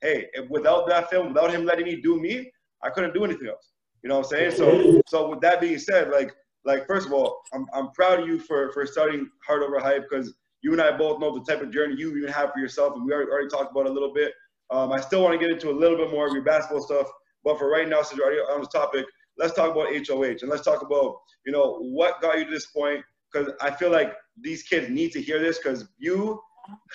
hey, without that film, without him letting me do me, I couldn't do anything else. You know what I'm saying? So so with that being said, like like first of all, I'm I'm proud of you for for starting Heart Over Hype because you and I both know the type of journey you even have for yourself, and we already, already talked about it a little bit. Um, I still want to get into a little bit more of your basketball stuff, but for right now, since you're already on this topic, let's talk about HOH and let's talk about you know what got you to this point because I feel like these kids need to hear this because you.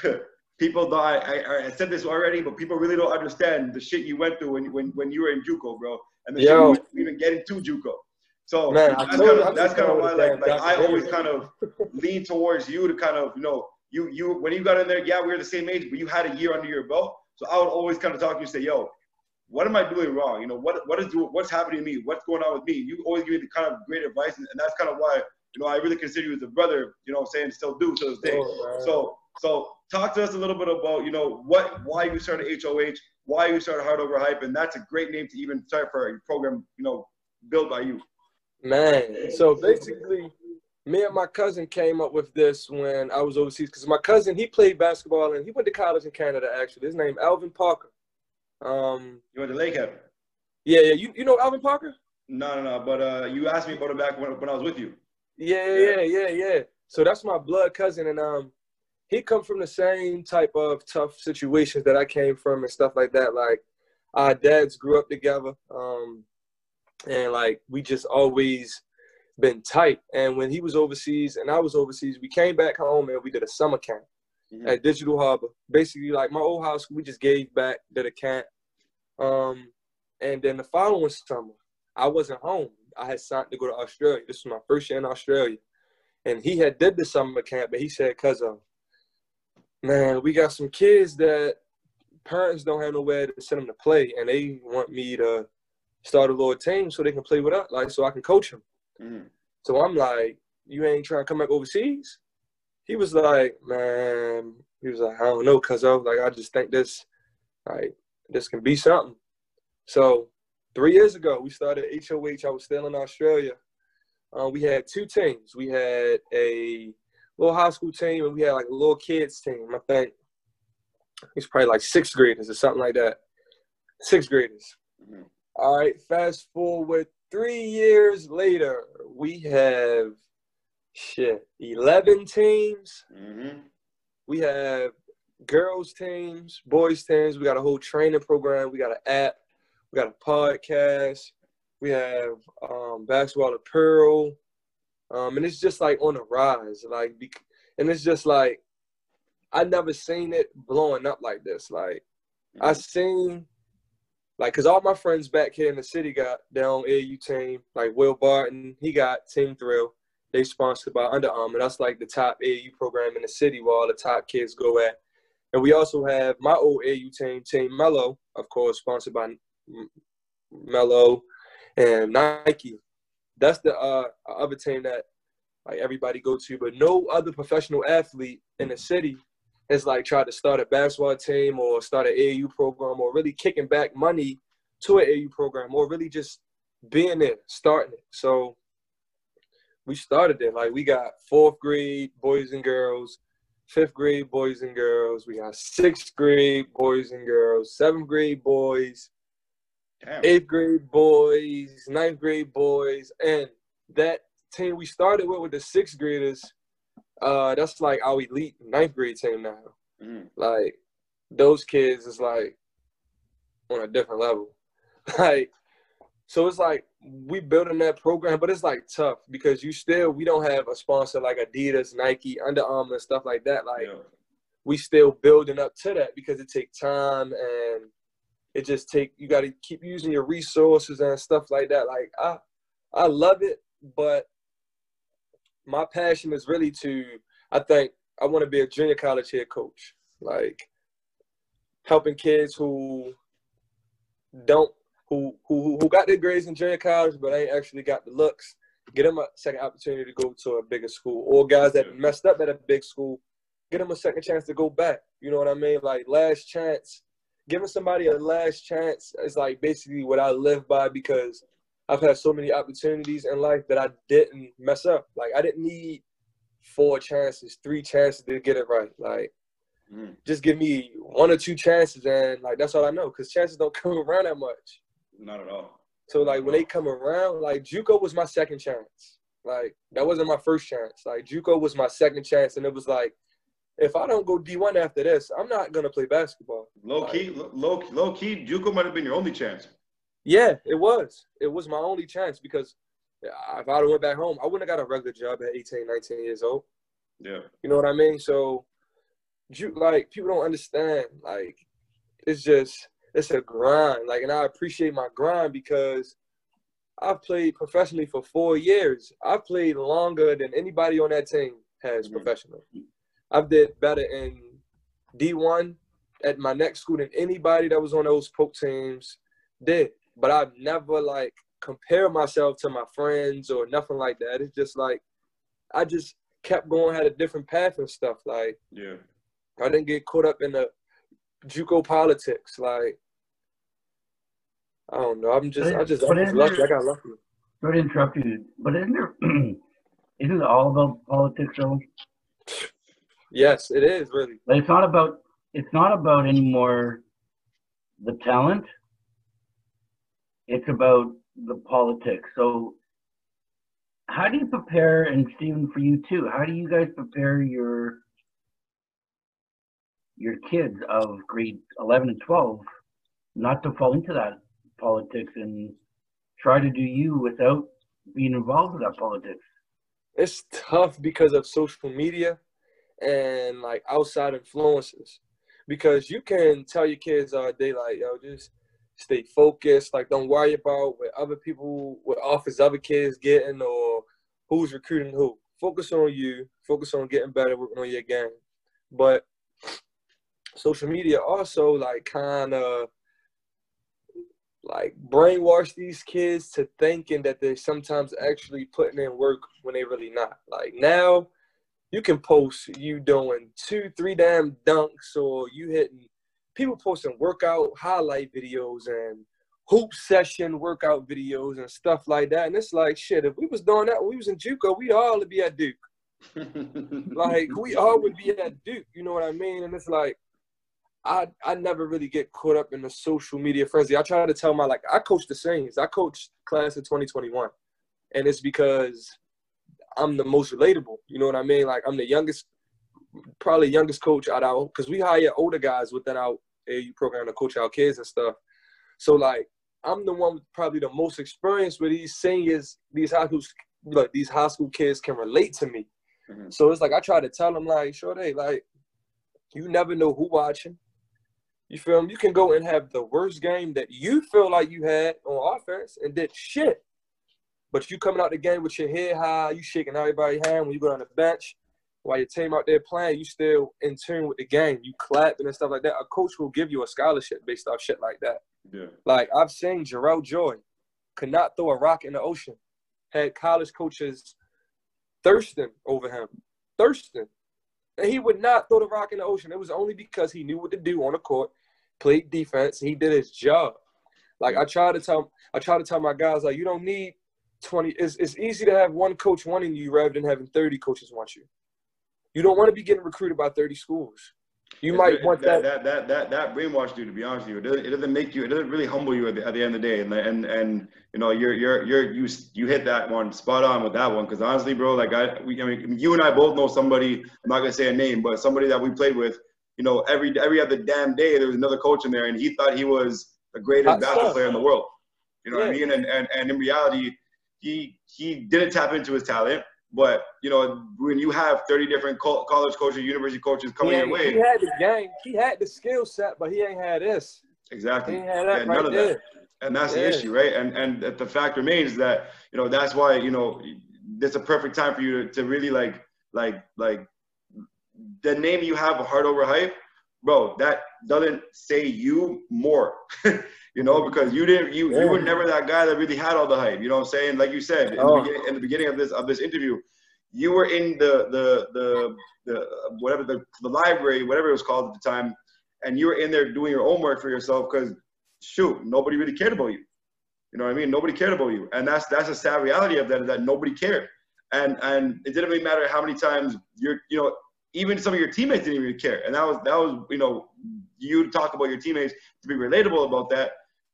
people don't, I, I, I, said this already, but people really don't understand the shit you went through when, when, when you were in JUCO, bro, and the Yo. shit you even getting to JUCO. So Man, that's, kind of, that's kind of why, like, like I always kind of lean towards you to kind of, you know, you you when you got in there, yeah, we were the same age, but you had a year under your belt. So I would always kind of talk to you and say, yo, what am I doing wrong? You know, what what is what's happening to me? What's going on with me? You always give me the kind of great advice, and, and that's kind of why you know I really consider you as a brother. You know, I'm saying still do to this day. Oh, so so talk to us a little bit about you know what why you started HOH, why you started Heart Over Hype, and that's a great name to even start for a program you know built by you. Man, so basically, me and my cousin came up with this when I was overseas because my cousin he played basketball and he went to college in Canada. Actually, his name Alvin Parker. Um, you went to Lakehead. Yeah, yeah. You you know Alvin Parker? No, no, no. But uh, you asked me about it back when, when I was with you. Yeah, yeah, yeah, yeah. So that's my blood cousin, and um, he come from the same type of tough situations that I came from and stuff like that. Like our dads grew up together. Um, and like we just always been tight. And when he was overseas and I was overseas, we came back home and we did a summer camp mm-hmm. at Digital Harbor. Basically, like my old house, we just gave back, did a camp. Um, and then the following summer, I wasn't home. I had signed to go to Australia. This was my first year in Australia. And he had did the summer camp, but he said, cuz of, man, we got some kids that parents don't have nowhere to send them to play, and they want me to start a little team so they can play with us, like so I can coach them. Mm. So I'm like, you ain't trying to come back overseas? He was like, man, he was like, I don't know, cuz of like I just think this, like this can be something. So three years ago, we started HOH. I was still in Australia. Uh, we had two teams. We had a little high school team and we had like a little kids team. I think it's probably like sixth graders or something like that. Sixth graders. Mm-hmm. All right, fast forward three years later, we have shit, 11 teams. Mm-hmm. We have girls teams, boys teams. We got a whole training program. We got an app. We got a podcast. We have um, basketball apparel. Um, and it's just like on the rise. Like, and it's just like, I never seen it blowing up like this. Like, mm-hmm. I seen like, cause all my friends back here in the city got their own AU team. Like Will Barton, he got Team Thrill. They sponsored by Under Armour. That's like the top AU program in the city where all the top kids go at. And we also have my old AU team, Team Melo, of course, sponsored by Melo and Nike. That's the uh, other team that like everybody go to, but no other professional athlete in the city has like tried to start a basketball team or start an AAU program or really kicking back money to an AAU program or really just being there, starting it. So we started it. Like we got fourth grade boys and girls, fifth grade boys and girls. We got sixth grade boys and girls, seventh grade boys, Damn. eighth grade boys, ninth grade boys, and that team we started with with the sixth graders uh, that's like our elite ninth grade team now. Mm. Like those kids is like on a different level. like so it's like we building that program, but it's like tough because you still we don't have a sponsor like Adidas, Nike, Under Armour, and stuff like that. Like yeah. we still building up to that because it takes time and it just take you got to keep using your resources and stuff like that. Like I I love it, but my passion is really to I think I want to be a junior college head coach, like helping kids who don't who who who got their grades in junior college but ain't actually got the looks get them a second opportunity to go to a bigger school, or guys that messed up at a big school, get them a second chance to go back. You know what I mean? Like last chance, giving somebody a last chance is like basically what I live by because I've had so many opportunities in life that I didn't mess up. Like I didn't need four chances, three chances to get it right. Like Mm. just give me one or two chances and like that's all I know because chances don't come around that much. Not at all. So like when they come around, like JUCO was my second chance. Like that wasn't my first chance. Like JUCO was my second chance, and it was like, if I don't go D1 after this, I'm not gonna play basketball. Low Like- key, low, low key, JUCO might have been your only chance. Yeah, it was. It was my only chance because if I'd went back home, I wouldn't have got a regular job at 18, 19 years old. Yeah. You know what I mean? So, you like people don't understand. Like, it's just it's a grind. Like, and I appreciate my grind because I've played professionally for four years. I've played longer than anybody on that team has Mhm. professionally. I've did better in D1 at my next school than anybody that was on those Polk teams did. But I've never like compare myself to my friends or nothing like that. It's just like I just kept going, had a different path and stuff. Like Yeah. I didn't get caught up in the JUCO politics. Like I don't know. I'm just, I just, I'm just lucky. there- I got lucky. Sorry to interrupt you, but isn't there? isn't it all about politics though? Yes, it is really. Like it's not about. It's not about anymore the talent. It's about the politics. So, how do you prepare? And Steven, for you too, how do you guys prepare your your kids of grade eleven and twelve not to fall into that politics and try to do you without being involved with that politics? It's tough because of social media and like outside influences. Because you can tell your kids all day, like, yo, just stay focused. Like, don't worry about what other people, what offers other kids getting or who's recruiting who. Focus on you. Focus on getting better, working on your game. But social media also like kind of like brainwash these kids to thinking that they're sometimes actually putting in work when they really not. Like now, you can post you doing two, three damn dunks, or you hitting people posting workout highlight videos and hoop session workout videos and stuff like that. And it's like shit. If we was doing that when we was in JUCO, we'd all be at Duke. Like we all would be at Duke. You know what I mean? And it's like. I, I never really get caught up in the social media frenzy. I try to tell my like I coach the Saints. I coach class of 2021, and it's because I'm the most relatable. You know what I mean? Like I'm the youngest, probably youngest coach out our because we hire older guys within our AU program to coach our kids and stuff. So like I'm the one with probably the most experience with these seniors, these high school, like these high school kids can relate to me. Mhm. So it's like I try to tell them like, sure they like, you never know who watching. You feel me? You can go and have the worst game that you feel like you had on offense and did shit. But you coming out the game with your head high, you shaking everybody's hand when you go on the bench. While your team out there playing, you still in tune with the game. You clapping and stuff like that. A coach will give you a scholarship based off shit like that. yeah. Like I've seen Jarrell Joy could not throw a rock in the ocean. Had college coaches thirsting over him. Thirsting. And he would not throw the rock in the ocean. It was only because he knew what to do on the court, played defense, he did his job. Like I try to tell I try to tell my guys, like, you don't need 20. It's, it's easy to have one coach wanting you rather than having 30 coaches want you. You don't want to be getting recruited by 30 schools. You might it- want that. that that that that brainwash you. To be honest with you, it doesn't, it doesn't make you. It doesn't really humble you at the, at the end of the day. And and and you know, you're you're you're you you hit that one spot on with that one. Because honestly, bro, like I, we, I mean, you and I both know somebody. I'm not gonna say a name, but somebody that we played with. You know, every every other damn day there was another coach in there, and he thought he was the greatest basketball player in the world. You know what I mean? And and and in reality, he he didn't tap into his talent. But you know, when you have 30 different co- college coaches, university coaches coming he, your way, he had the game. He had the skill set, but he ain't had this. He exactly. ain't had that Yeah, none of there. that. and that's the issue, right? And and the fact remains that you know that's why you know it's a perfect time for you to, to really like like like the name you have, heart over hype, bro. That doesn't say you more. You know, because you didn't you Yeah. you were never that guy that really had all the hype. You know what I'm saying? Like you said in, Oh. the, beginning, in the beginning of this of this interview, you were in the the the the whatever the the library, whatever it was called at the time, and you were in there doing your homework for yourself because shoot, nobody really cared about you. You know what I mean? Nobody cared about you, and that's that's a sad reality of that is that nobody cared, and and it didn't really matter how many times you're you know even some of your teammates didn't even care, and that was that was you know you talk about your teammates to be relatable about that.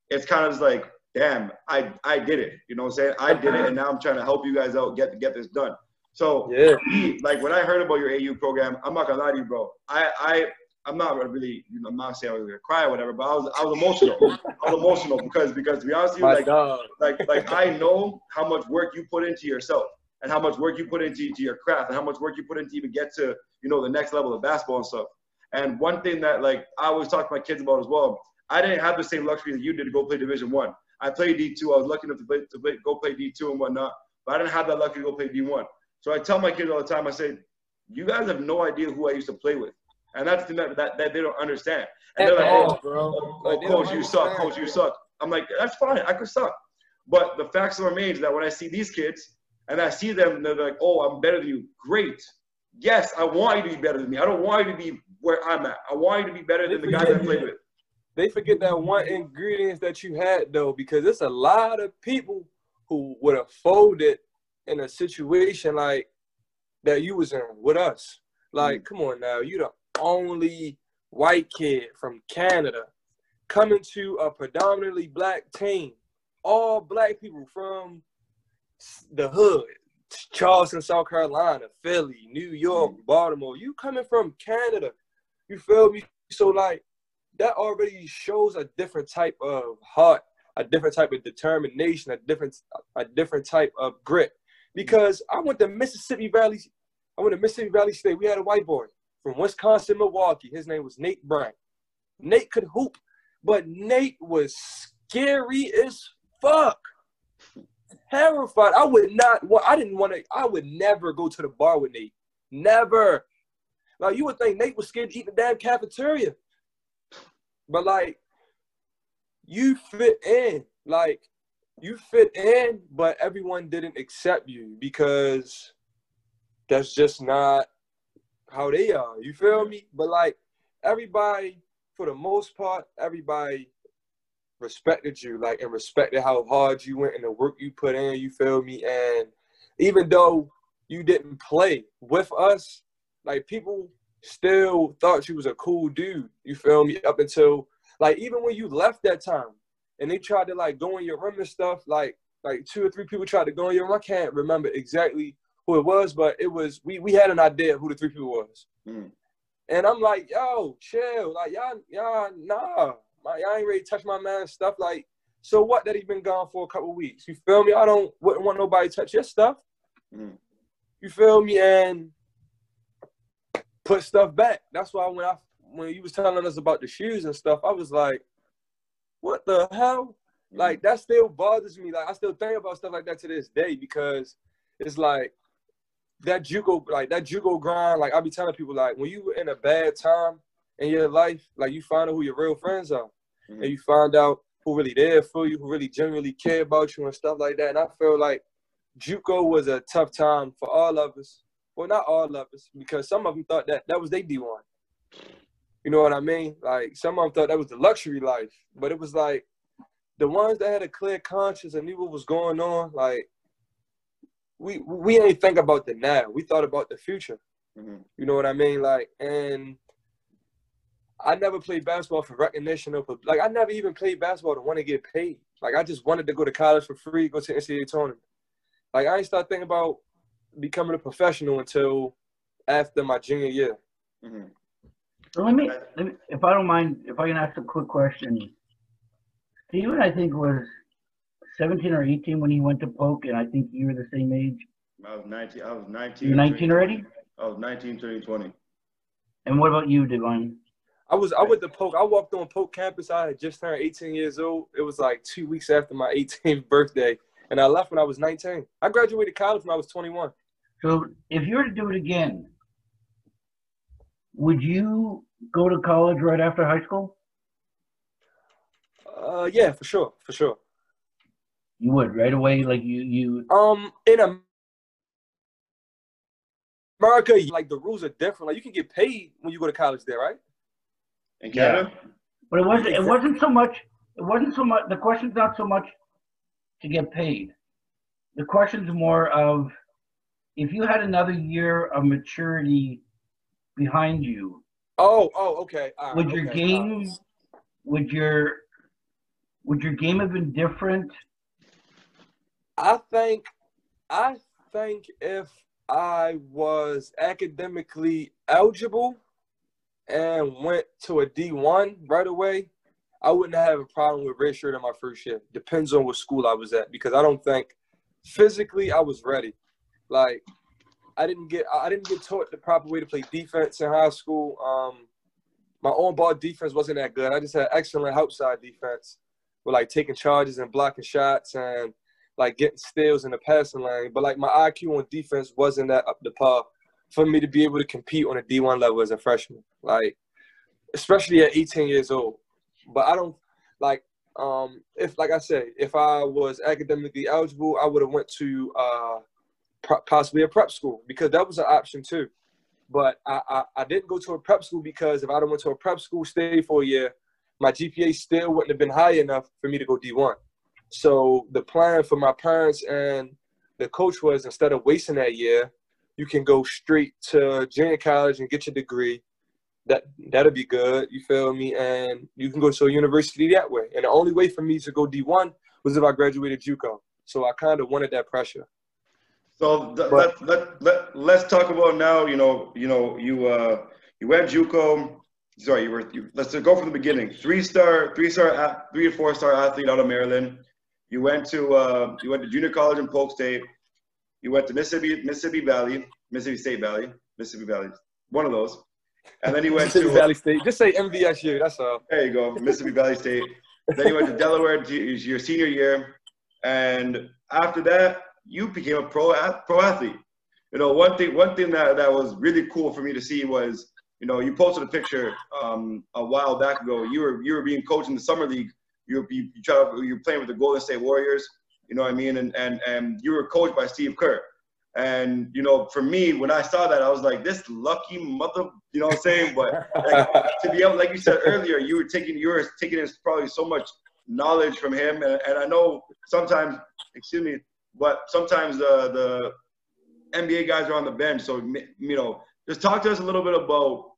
It's kind of just like damn, I I did it. You know what I'm saying? I did it, and now I'm trying to help you guys out get get this done. So Yeah. like when I heard about your AU program, I'm not gonna lie to you, bro. I I I'm not really, you know, I'm not saying I was gonna cry or whatever, but I was I was emotional. I was emotional because because to be honest with you, My like dog. like like I know how much work you put into yourself and how much work you put into to your craft and how much work you put into even get to you know the next level of basketball and stuff. And one thing that like I always talk to my kids about as well, I didn't have the same luxury that you did to go play Division One. I. played D two. I was lucky enough to play to play, go play D two and whatnot, but I didn't have that luxury to go play D one. So I tell my kids all the time, I say, you guys have no idea who I used to play with. And that's the that, that, that they don't understand. And they're like, oh, bro. oh, oh, coach, you suck. Coach, you suck. I'm like, that's fine. I could suck. But the facts remains that when I see these kids and I see them, they're like, oh, I'm better than you. Great. Yes, I want you to be better than me. I don't want you to be where I'm at. I want you to be better than the guys I played with. They forget that one ingredient that you had though, because it's a lot of people who would have folded in a situation like that you was in with us. Like, mm. come on now, you the only white kid from Canada coming to a predominantly black team. All black people from the hood, Charleston, South Carolina, Philly, New York, mm. Baltimore. You coming from Canada. You feel me? So like that already shows a different type of heart, a different type of determination, a different a different type of grit. Because I went to Mississippi Valley, I went to Mississippi Valley State. We had a white boy from Wisconsin, Milwaukee. His name was Nate Bryant. Nate could hoop, but Nate was scary as fuck. Terrified. I would not. Well, I didn't want to. I would never go to the bar with Nate. Never. Like you would think Nate was scared to eat in the damn cafeteria. But like, you fit in. Like, you fit in, but everyone didn't accept you because that's just not how they are. You feel me? But like, everybody, for the most part, everybody respected you, like, and respected how hard you went and the work you put in. You feel me? And even though you didn't play with us, like people still thought you was a cool dude. You feel me? Up until like even when you left that time and they tried to like go in your room and stuff, like like two or three people tried to go in your room. I can't remember exactly who it was, but it was we we had an idea of who the three people was. Mm. And I'm like, yo, chill. Like y'all, y'all, nah. My, y'all ain't ready to touch my man's stuff. Like, so what that he been gone for a couple weeks? You feel me? I don't wouldn't want nobody to touch your stuff. Mm. You feel me? And put stuff back. That's why when I when you was telling us about the shoes and stuff, I was like, what the hell? Like that still bothers me. Like I still think about stuff like that to this day because it's like that JUCO, like that JUCO grind. Like I be telling people, like when you were in a bad time in your life, like you find out who your real friends are, Mhm. and you find out who really there for you, who really genuinely care about you and stuff like that. And I feel like JUCO was a tough time for all of us. Well, not all of us, because some of them thought that that was their D1. You know what I mean? Like some of them thought that was the luxury life, but it was like the ones that had a clear conscience and knew what was going on. Like we we ain't think about the now. We thought about the future. Mhm. You know what I mean? Like, and I never played basketball for recognition or for, like I never even played basketball to want to get paid. Like I just wanted to go to college for free, go to NCAA tournament. Like I ain't start thinking about becoming a professional until after my junior year. Mhm. So let me, let me, if I don't mind, if I can ask a quick question. Steven, I think was 17 or 18 when he went to Polk, and I think you were the same age. I was 19. I was 19. You're 19 already? I was 19, turning 20. And what about you, Davon? I was I went to Polk. I walked on Polk campus. I had just turned 18 years old. It was like two weeks after my 18th birthday, and I left when I was 19. I graduated college when I was 21. So if you were to do it again, would you go to college right after high school? Uh, yeah, for sure, for sure. You would right away, like you you. Um, in America, like the rules are different. Like you can get paid when you go to college there, right? In Canada? But it wasn't. It wasn't so much. It wasn't so much. The question's not so much to get paid. The question's more of if you had another year of maturity behind you. Oh, oh, okay. Right, would your okay, game, right. would your, would your game have been different? I think, I think if I was academically eligible and went to a D1 right away, I wouldn't have a problem with redshirt in my first year. Depends on what school I was at because I don't think physically I was ready. Like I didn't get I didn't get taught the proper way to play defense in high school. Um, my on ball defense wasn't that good. I just had excellent outside defense with like taking charges and blocking shots and like getting steals in the passing lane. But like my IQ on defense wasn't that up to par for me to be able to compete on a D1 level as a freshman. Like especially at 18 years old. But I don't like um if like I said, if I was academically eligible, I would have went to uh possibly a prep school because that was an option too. But I, I, I didn't go to a prep school because if I went to a prep school, stay for a year, my GPA still wouldn't have been high enough for me to go D1. So the plan for my parents and the coach was instead of wasting that year, you can go straight to junior college and get your degree. That that'll be good. You feel me? And you can go to a university that way. And the only way for me to go D1 was if I graduated JUCO. So I kind of wanted that pressure. So th- But- let, let, let, let's talk about now, you know, you know, you uh you went JUCO, sorry, you were you, let's go from the beginning. Three star, three star three or four star athlete out of Maryland. You went to uh you went to junior college in Polk State. You went to Mississippi Mississippi Valley, Mississippi State Valley, Mississippi Valley, one of those. And then he went Mississippi to Valley State. Just say MVSU. That's all. There you go, Mississippi Valley State. Then he went to Delaware your senior year, and after that, you became a pro pro athlete. You know, one thing one thing that, that was really cool for me to see was, you know, you posted a picture um, a while back ago. You were you were being coached in the summer league. You were, you, you, try, you were playing with the Golden State Warriors. You know what I mean? And and and you were coached by Steve Kerr. And you know, for me, when I saw that, I was like, "This lucky mother," you know what I'm saying? But like, to be able, like you said earlier, you were taking you were taking in probably so much knowledge from him, and, and I know sometimes, excuse me, but sometimes the the NBA guys are on the bench. So you know, just talk to us a little bit about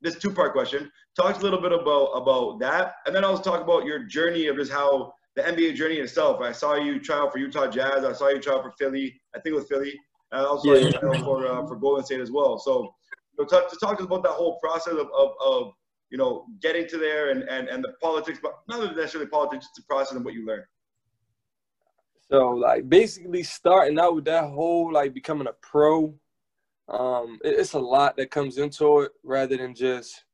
this two part question. Talk a little bit about about that, and then also talk about your journey of just how the NBA journey itself. I saw you try out for Utah Jazz. I saw you try out for Philly. I think it was Philly. And I also Yeah. saw you try for uh, for Golden State as well. So, so talk, to talk to us about that whole process of, of, of you know getting to there and, and, and the politics, but not necessarily politics, just the process and what you learned. So like basically starting out with that whole like becoming a pro, um, it- it's a lot that comes into it rather than just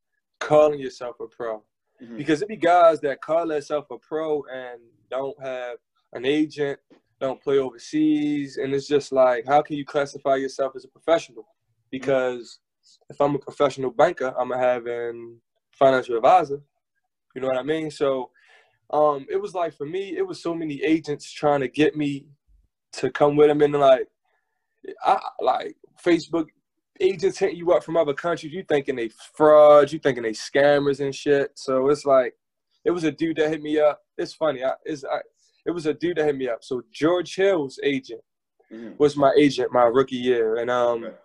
calling yourself a pro. Mhm. Because it be guys that call themselves a pro and don't have an agent, don't play overseas, and it's just like, how can you classify yourself as a professional? Because if I'm a professional banker, I'm have an financial advisor. You know what I mean? So um, it was like for me, it was so many agents trying to get me to come with them, and like, I like Facebook agents hitting you up from other countries. You thinking they frauds, you thinking they scammers and shit. So it's like, it was a dude that hit me up. It's funny. I, it's I, it was a dude that hit me up. So George Hill's agent Mhm. was my agent my rookie year, and um, Okay.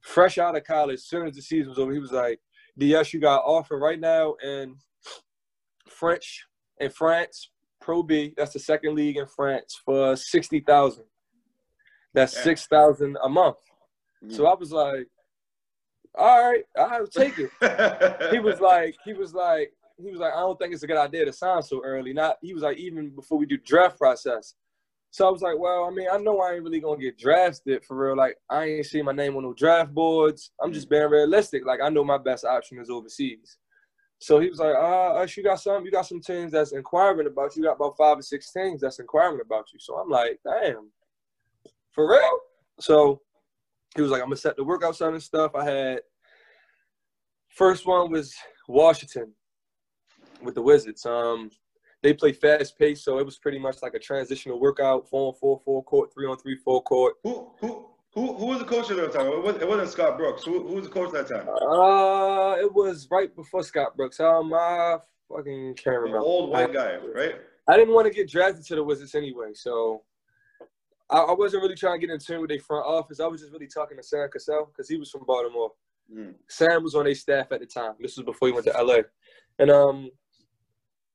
fresh out of college, as soon as the season was over, he was like, "DS, you got offer right now in French in France, Pro B. That's the second league in France for sixty thousand. That's Yeah. six thousand a month." So I was like, "All right, I'll take it." he was like, he was like, he was like, I don't think it's a good idea to sign so early. Not, he was like, even before we do draft process. So I was like, well, I mean, I know I ain't really gonna get drafted for real. Like, I ain't see my name on no draft boards. I'm just being realistic. Like, I know my best option is overseas. So he was like, uh, Ush, you got some, you got some teams that's inquiring about you. You got about five or six teams that's inquiring about you. So I'm like, damn, for real. So he was like, I'm gonna set the workouts on and stuff. I had first one was Washington with the Wizards. Um, they play fast pace, so it was pretty much like a transitional workout, four on four, four court, three on three, four court. Who who who who was the coach at that time? It wasn't, it wasn't Scott Brooks. Who, who was the coach at that time? Uh, it was right before Scott Brooks. Um, I fucking can't remember. old white guy, right? I didn't want to get drafted to the Wizards anyway, so I, I wasn't really trying to get in tune with their front office. I was just really talking to Sam Cassell because he was from Baltimore. Mm. Sam was on their staff at the time. This was before he went to LA, and um,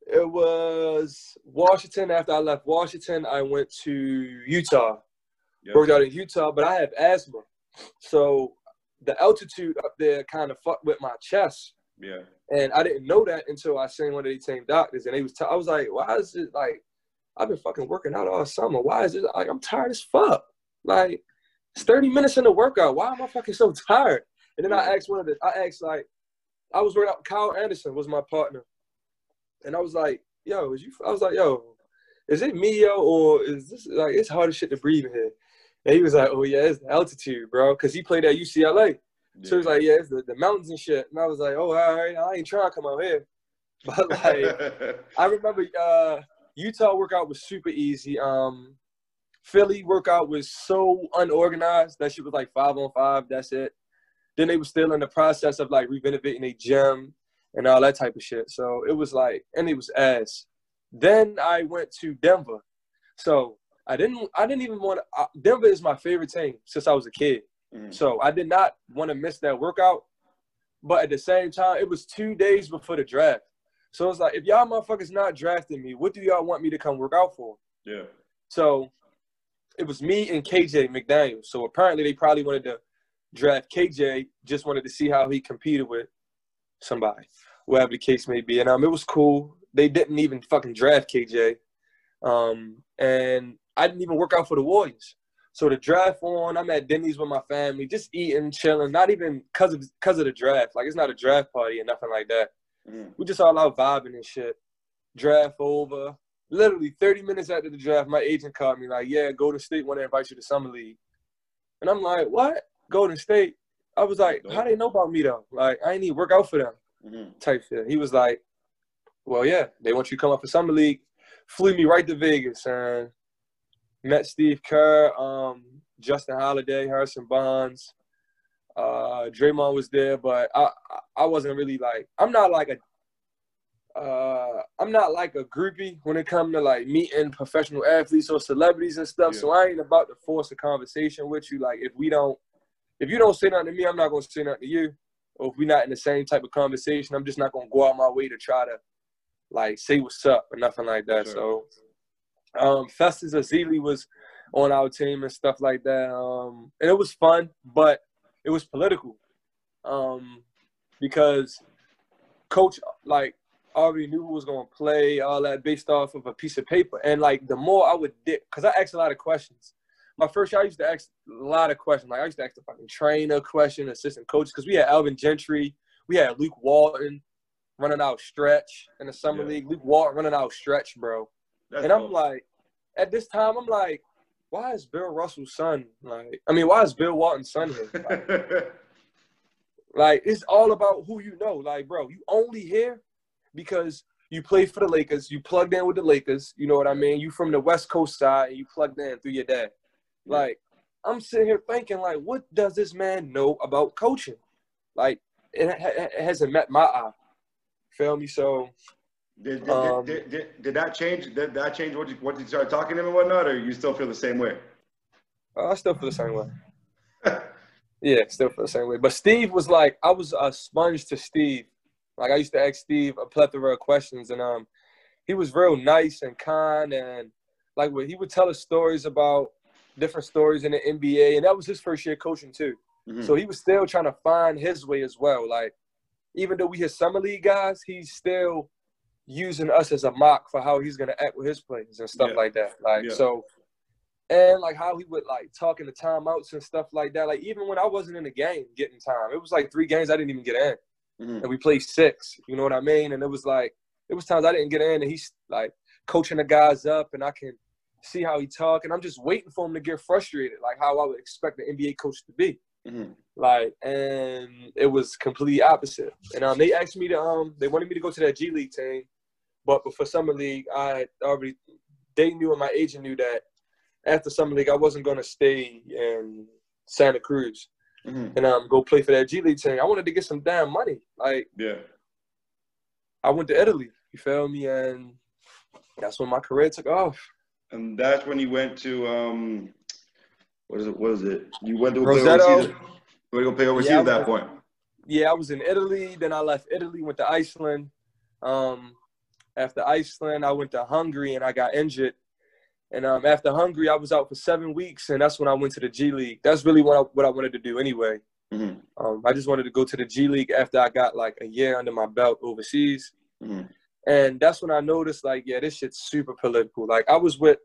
it was Washington. After I left Washington, I went to Utah. Yep. Worked out in Utah, but I have asthma, so the altitude up there kind of fucked with my chest. Yeah. And I didn't know that until I seen one of these team doctors, and they was. T- I was like, "Why is it like I've been fucking working out all summer? Why is it like I'm tired as fuck? Like it's 30 minutes in the workout. Why am I fucking so tired?" And then I asked one of the. I asked like, I was working out. Kyle Anderson was my partner, and I was like, "Yo, is you?" I was like, "Yo, is it me, yo, or is this like it's hard as shit to breathe in here?" And he was like, "Oh yeah, it's the altitude, bro," because he played at UCLA. So he was like, yeah, it's the, the mountains and shit. And I was like, oh, all right, I ain't trying to come out here. But like, I remember uh, Utah workout was super easy. Um, Philly workout was so unorganized. That shit was like five on five. That's it. Then they were still in the process of like renovating a gym and all that type of shit. So it was like, and it was ass. Then I went to Denver. So I didn't, I didn't even want to. Uh, Denver is my favorite team since I was a kid. Mhm. So I did not want to miss that workout. But at the same time, it was two days before the draft. So it's like, if y'all motherfuckers not drafting me, what do y'all want me to come work out for? yeah. So it was me and KJ McDaniel. So apparently they probably wanted to draft KJ, just wanted to see how he competed with somebody, whatever the case may be. And um, it was cool. They didn't even fucking draft KJ. Um, and I didn't even work out for the Warriors. So the draft on, I'm at Denny's with my family, just eating, chilling, not even cause of cause of the draft. Like it's not a draft party and nothing like that. Mhm. We just all out vibing and shit. Draft over. Literally 30 minutes after the draft, my agent called me like, "Yeah, Golden State want to invite you to summer league," and I'm like, "What? Golden State?" I was like, "How they know about me though? Like, I ain't need to work out for them." Mhm. Type shit. He was like, "Well, yeah, they want you to come up for summer league." Flew me right to Vegas and met Steve Kerr, um, Justin Holiday, Harrison Barnes. Uh, Draymond was there, but I I- wasn't really like I'm not like a uh I'm not like a groupie when it comes to like meeting professional athletes or celebrities and stuff. Yeah. So I ain't about to force a conversation with you. Like if we don't if you don't say nothing to me, I'm not gonna say nothing to you. Or if we're not in the same type of conversation, I'm just not gonna go out my way to try to like say what's up or nothing like that. Sure. So um Festus Ezeli was on our team and stuff like that. Um and it was fun, but it was political. Um because coach like already knew who was gonna play, all that based off of a piece of paper. And like the more I would dip, because I asked a lot of questions. My first year, I used to ask a lot of questions. Like I used to ask the fucking trainer question, assistant coach, because we had Alvin Gentry, we had Luke Walton running out stretch in the summer Yeah. league. Luke Walton running out stretch, bro. That's and I'm dope. like, at this time, I'm like, why is Bill Russell's son like? I mean, why is Bill Walton's son here? Like, like, it's all about who you know. Like, bro, you only here because you played for the Lakers. You plugged in with the Lakers. You know what I mean? You from the West Coast side, and you plugged in through your dad. Like, I'm sitting here thinking, like, what does this man know about coaching? Like, it, ha- it hasn't met my eye. Feel me? So, did, did, um, did, did, did that change? Did that change what you, what you started talking to him and whatnot, or you still feel the same way? uh, I still feel the same way. Yeah, still feel the same way. But Steve was like, I was a sponge to Steve. Like I used to ask Steve a plethora of questions, and um, he was real nice and kind, and like he would tell us stories about different stories in the NBA, and that was his first year coaching too. Mhm. So he was still trying to find his way as well. Like even though we his summer league guys, he's still using us as a mock for how he's gonna act with his players and stuff Yeah. like that. Like Yeah. so and like how he would like talking the timeouts and stuff like that. Like even when I wasn't in the game getting time, it was like three games I didn't even get in, Mhm. and we played six. You know what I mean? And it was like it was times I didn't get in, and he's like coaching the guys up, and I can see how he talk, and I'm just waiting for him to get frustrated, like how I would expect an NBA coach to be. Mhm. Like, and it was complete opposite. And um, they asked me to um, they wanted me to go to that G League team, but before summer league, I already they knew and my agent knew that after summer league I wasn't gonna stay in Santa Cruz Mhm. and um go play for that G League team. I wanted to get some damn money. Like Yeah. I went to Italy. You feel me? And that's when my career took off. And that's when you went to um, what is it? What is it? You went to play Rosetto. overseas. You went to go play overseas Yeah, at that went- point. Yeah, I was in Italy. Then I left Italy, went to Iceland. Um, after Iceland, I went to Hungary and I got injured. And um, after Hungary, I was out for seven weeks, and that's when I went to the G League. That's really what I, what I wanted to do anyway. Mhm. Um, I just wanted to go to the G League after I got like a year under my belt overseas. Mhm. And that's when I noticed, like, yeah, this shit's super political. Like, I was with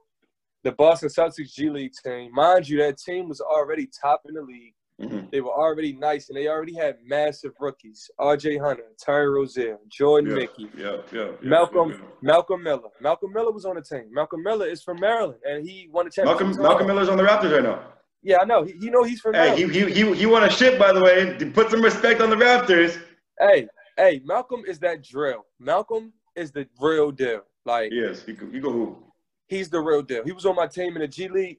the Boston Celtics G League team. Mind you, that team was already top in the league. Mhm. They were already nice, and they already had massive rookies: R.J. Hunter, Terry Rozier, Jordan Yeah. Mickey, Yeah. Yeah. yeah, Malcolm yeah, yeah. Malcolm Miller. Malcolm Miller was on the team. Malcolm Miller is from Maryland, and he won a championship. Malcolm Malcolm Miller's on the Raptors right now. Yeah, I know. He, you know he's from Hey, Maryland. he, he he he won a ship by the way. Put some respect on the Raptors. hey, hey, Malcolm is that drill. Malcolm is the real deal. Like Yes, he go, he go who? he's the real deal. He was on my team in the G League,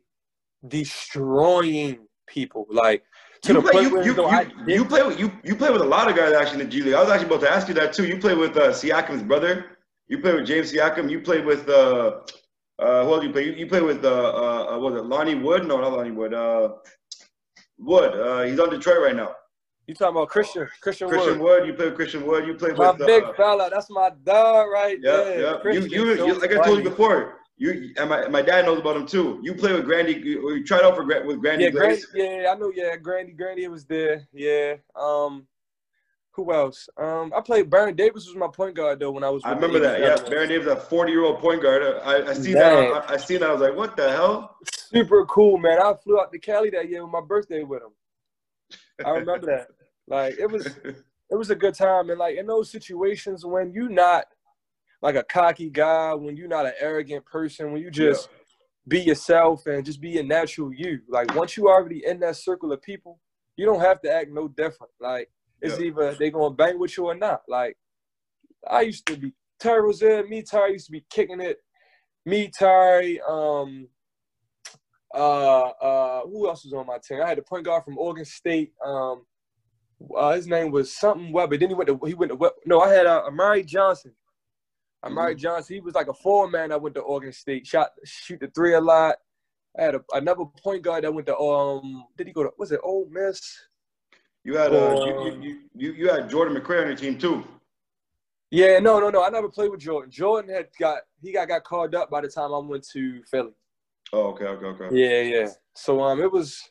destroying people. Like to You the play, point you, where you, you, I you play with you you play with a lot of guys actually in the G League. I was actually about to ask you that too. You play with uh, Siakam's brother. You play with James Siakam. You play with uh, uh, who else you play? You, you play with uh, uh, what was it Lonnie Wood? No, not Lonnie Wood. Uh, Wood. Uh, he's on Detroit right now. you talking about Christian Christian, Wood Christian Wood. Wood. You play with Christian Wood. You play My with big uh, fella, that's my dog right yeah, there. yeah. You, you, you, like I told you before. You and my, my dad knows about him too. You play with Grandy. You, you tried out for with Grandy Yeah, Grandy, yeah, I know. Yeah, Grandy, Grandy was there. Yeah. Um, who else? Um, I played. Baron Davis was my point guard though when I was. I remember that. Yeah, Baron Davis, a 40 year old point guard. I, I seen Man. that. I, I seen that. I was like, what the hell? Super cool, man. I flew out to Cali that year with my birthday with him. I remember that. Like it was, it was a good time, and like in those situations when you not like a cocky guy, when you're not an arrogant person, when you just be yourself and just be a natural you. Like once you already in that circle of people, you don't have to act no different. Like it's Yeah. either they gonna bang with you or not. Like I used to be Terry was there, me Terry used to be kicking it. Me Terry, um, uh, uh, who else was on my team? I had a point guard from Oregon State. Um, uh, his name was something Weber. Then he went to he went to Web- no. I had uh, Amari Johnson. Amari Johnson. He was like a four man that went to Oregon State. Shot shoot the three a lot. I had a, another point guard that went to um. Did he go to? Was it Ole Miss? You had uh, Um, you, you, you, you had Jordan McRae on your team too. Yeah, no, no, no. I never played with Jordan. Jordan had got he got got called up by the time I went to Philly. Oh, okay, okay, okay. Yeah, yeah. So um, it was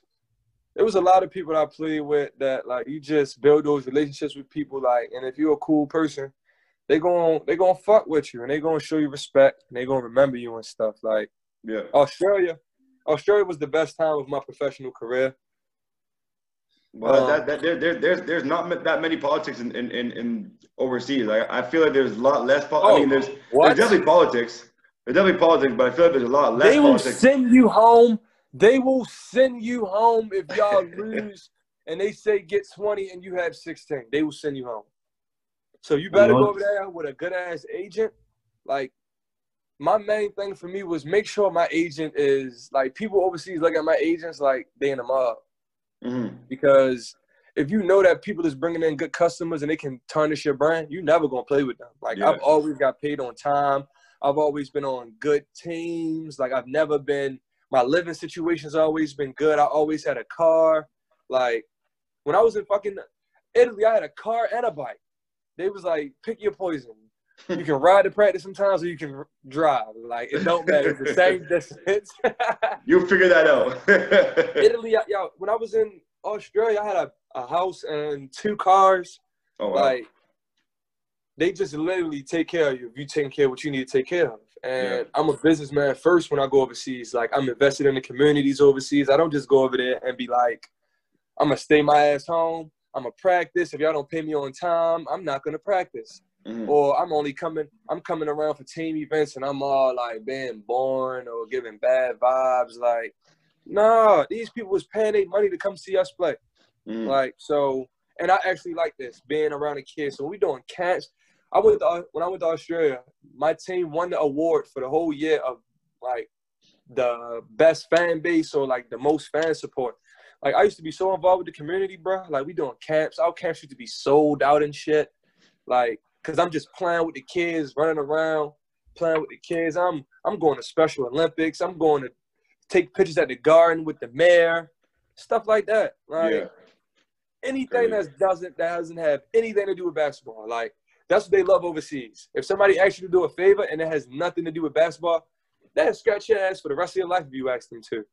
it was a lot of people that I played with that like you just build those relationships with people like, and if you're a cool person, they gon' they gonna fuck with you and they gonna show you respect and they gonna remember you and stuff. Like Yeah. Australia, Australia was the best time of my professional career. Well, Um, that, that there, there, there's there's not that many politics in in, in, in overseas. I, I feel like there's a lot less. Po- I Oh, mean, there's what? there's definitely politics. There's definitely politics, but I feel like there's a lot less They will politics. send you home. They will send you home if y'all lose and they say get 20 and you have 16. They will send you home. So you better go over there with a good ass agent. Like my main thing for me was make sure my agent is like people overseas look at my agents like they in the mob Mhm. because if you know that people is bringing in good customers and they can tarnish your brand, you never gonna play with them. Like Yeah. I've always got paid on time. I've always been on good teams. Like I've never been. My living situation's always been good. I always had a car. Like when I was in fucking Italy, I had a car and a bike. They was like, pick your poison. You can ride to practice sometimes, or you can drive. Like it don't matter. It's the same distance. You figure that out. Italy, yo, when I was in Australia, I had a, a house and two cars. oh, wow. Like they just literally take care of you if you taking care of what you need to take care of. And Yeah. I'm a businessman first when I go overseas. Like I'm invested in the communities overseas. I don't just go over there and be like, I'm gonna stay my ass home. I'm gonna practice. If y'all don't pay me on time, I'm not gonna practice. Mhm. Or I'm only coming. I'm coming around for team events and I'm all like being born or giving bad vibes. Like, nah, these people was paying their money to come see us play. Mhm. Like so, and I actually like this being around the kids. So we doing catch. I went to, when I went to Australia, my team won the award for the whole year of like the best fan base or like the most fan support. Like I used to be so involved with the community, bro. Like we doing camps. Our camps used to be sold out and shit. Like, cause I'm just playing with the kids, running around, playing with the kids. I'm I'm going to Special Olympics. I'm going to take pictures at the garden with the mayor, stuff like that. Like Yeah. anything that doesn't that doesn't have anything to do with basketball. Like that's what they love overseas. If somebody asks you to do a favor and it has nothing to do with basketball, that scratch your ass for the rest of your life if you ask them to.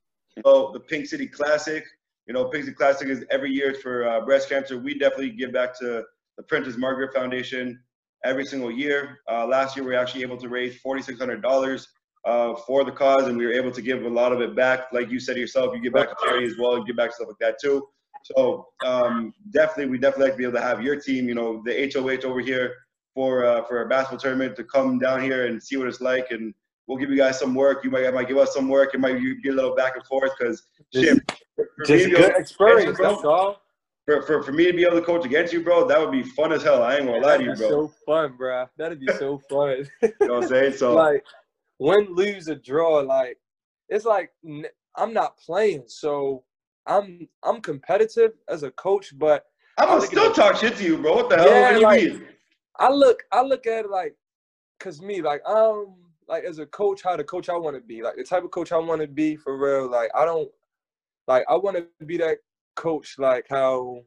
Oh, the Pink City Classic. You know, City Classic is every year for uh, breast cancer. We definitely give back to the Princess Margaret Foundation every single year. Uh, last year, we were actually able to raise $4,600 uh, for the cause, and we were able to give a lot of it back. Like you said yourself, you give back to charity as well, and give back stuff like that too. So um, definitely, we definitely like to be able to have your team, you know, the HOH over here for uh, for a basketball tournament to come down here and see what it's like, and we'll give you guys some work. You might might give us some work. It might be a little back and forth because shit. for Just good able- experience, bro. that's all. For, for, for me to be able to coach against you, bro, that would be fun as hell. I ain't gonna lie to you, bro. so fun, bro. That'd be so fun. You know what I'm saying? So like win, lose, or draw. Like it's like I'm not playing, so I'm I'm competitive as a coach, but I'm gonna still talk shit to you, bro. What the hell? Yeah, what do you like- mean? I look I look at it like, cause me like um like as a coach, how the coach I want to be, like the type of coach I want to be for real. Like I don't like I want to be that coach like how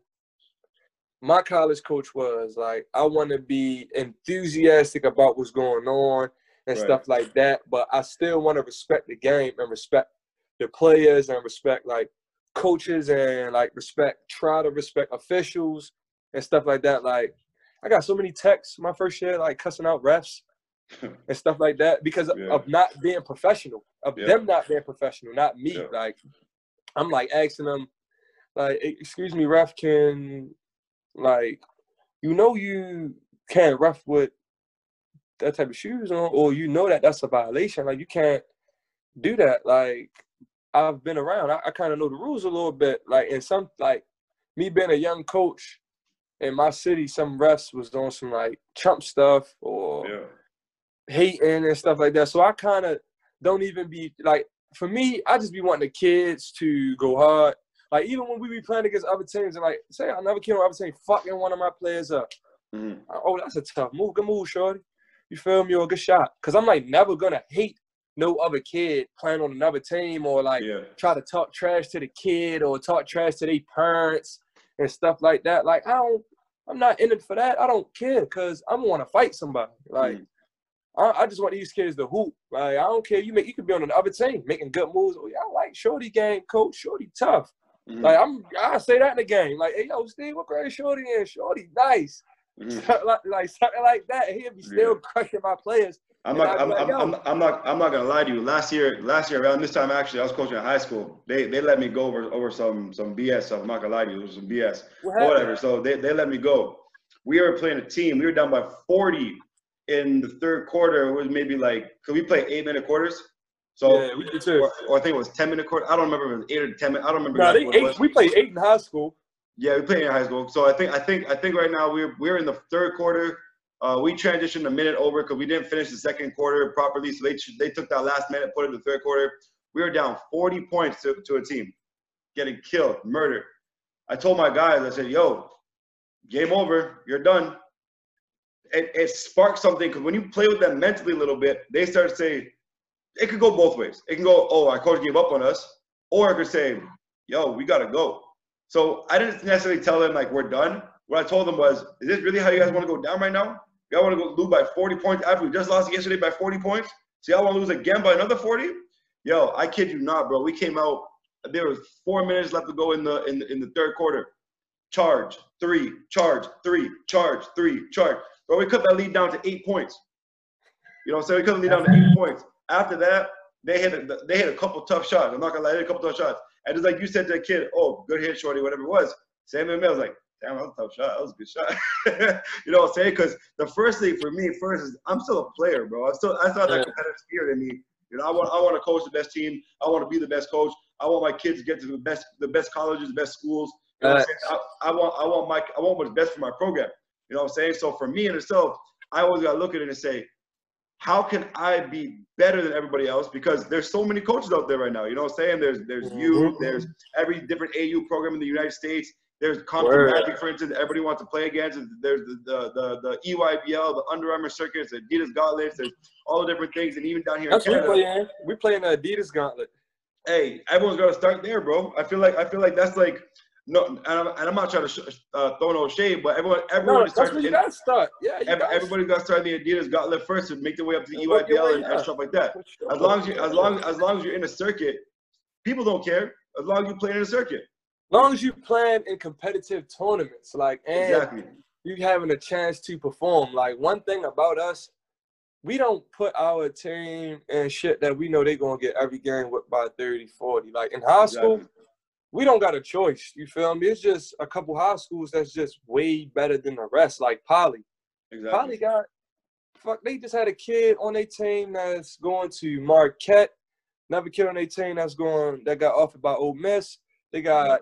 my college coach was. Like I want to be enthusiastic about what's going on and Right. stuff like that, but I still want to respect the game and respect the players and respect like coaches and like respect try to respect officials and stuff like that. Like I got so many texts my first year, like cussing out refs and stuff like that because Yeah. of not being professional, of Yeah. them not being professional, not me. Yeah. Like I'm like asking them, like, "E- excuse me, ref, can like you know you can't ref with that type of shoes on, or you know that that's a violation. Like you can't do that. Like I've been around. I, I kind of know the rules a little bit. Like and some like me being a young coach in my city, some refs was doing some like chump stuff or Yeah. Hating and stuff like that. So I kind of don't even be like for me. I just be wanting the kids to go hard. Like even when we be playing against other teams and like say another kid on other team fucking one of my players up. Mhm. Oh, that's a tough move. Good move, shorty. You feel me? Or a good shot. Cause I'm like never gonna hate no other kid playing on another team or like Yeah. try to talk trash to the kid or talk trash to their parents and stuff like that. Like I don't, I'm not in it for that. I don't care because I'm want to fight somebody. Like Mm. I, I just want these kids to hoop. Like I don't care. You make you could be on the other team making good moves. Oh yeah, I like Shorty game, coach. Shorty tough. Mhm. Like I'm, I say that in the game. Like hey yo, Steve, what grade Shorty in? Shorty nice. Mhm. like, like something like that. He'll be still Yeah. crushing my players. I'm not. I'm, like, I'm. I'm, I'm not. I'm not gonna lie to you. Last year, last year around this time, actually, I was coaching at high school. They they let me go over over some some BS stuff. I'm not gonna lie to you. It was some BS. What whatever. So they, they let me go. We were playing a team. We were down by 40 in the third quarter. It was maybe like, could we play eight minute quarters? So, yeah, we did too. or, or I think it was 10 minute quarter. I don't remember if it was eight or 10 minutes. I don't remember. Nah, exactly eight, we played eight in high school. Yeah, we played in high school. So I think I think I think right now we're we're in the third quarter. Uh, we transitioned a minute over because we didn't finish the second quarter properly. So they they took that last minute, put it in the third quarter. We were down 40 points to, to a team, getting killed, murdered. I told my guys, I said, "Yo, game over. You're done." It, it sparked something because when you play with them mentally a little bit, they start to say, it could go both ways. It can go, "Oh, our coach gave up on us," or it could say, "Yo, we gotta go." So I didn't necessarily tell them like we're done. What I told them was, "Is this really how you guys want to go down right now? Y'all want to go lose by 40 points after we just lost yesterday by 40 points? So y'all want to lose again by another 40? Yo, I kid you not, bro. We came out. There was four minutes left to go in the in the, in the third quarter. Charge three, charge three, charge three, charge. Bro, we cut that lead down to eight points. You know what I'm saying? We cut the lead down to eight points. After that, they hit a, they hit a couple tough shots. I'm not gonna lie, they hit a couple tough shots. And it's like you said to the kid, "Oh, good hit, shorty, whatever it was." Sam and I was like, "Damn, that was a tough shot. That was a good shot." you know what I'm saying? Because the first thing for me, first is I'm still a player, bro. I'm still I still have that competitive spirit in me. You know, I want I want to coach the best team. I want to be the best coach. I want my kids to get to the best the best colleges, the best schools. You know what I'm saying? I, I want I want my I want what's best for my program. You know what I'm saying? So for me in itself, I always gotta look at it and say, how can I be better than everybody else? Because there's so many coaches out there right now. You know what I'm saying? There's there's you, Mhm. there's every different AU program in the United States. There's Compton Magic, for instance, everybody wants to play against. There's the the, the, the EYBL, the Under Armour circuits, Adidas gauntlets, there's all the different things, and even down here That's in Canada. We play in the Adidas gauntlet. Hey, everyone's got to start there, bro. I feel like I feel like that's like no, and I'm, and I'm not trying to sh- uh, throw no shade, but everyone everyone No, that's where you gotta start. Yeah, you gotta everybody got to start the Adidas gauntlet first and make their way up to the EYBL and, and stuff like that. As long as you, as long as long as you're in a circuit, people don't care. As long as you play in a circuit, long as you playing in competitive tournaments, like and exactly. you having a chance to perform. Like one thing about us, we don't put our team and shit that we know they're gonna get every game with by 30, 40. Like in high school, Exactly. We don't got a choice. You feel me? It's just a couple high schools that's just way better than the rest. Like Poly. Exactly. Poly got fuck. They just had a kid on their team that's going to Marquette. Another kid on their team that's going that got offered by Ole Miss. They got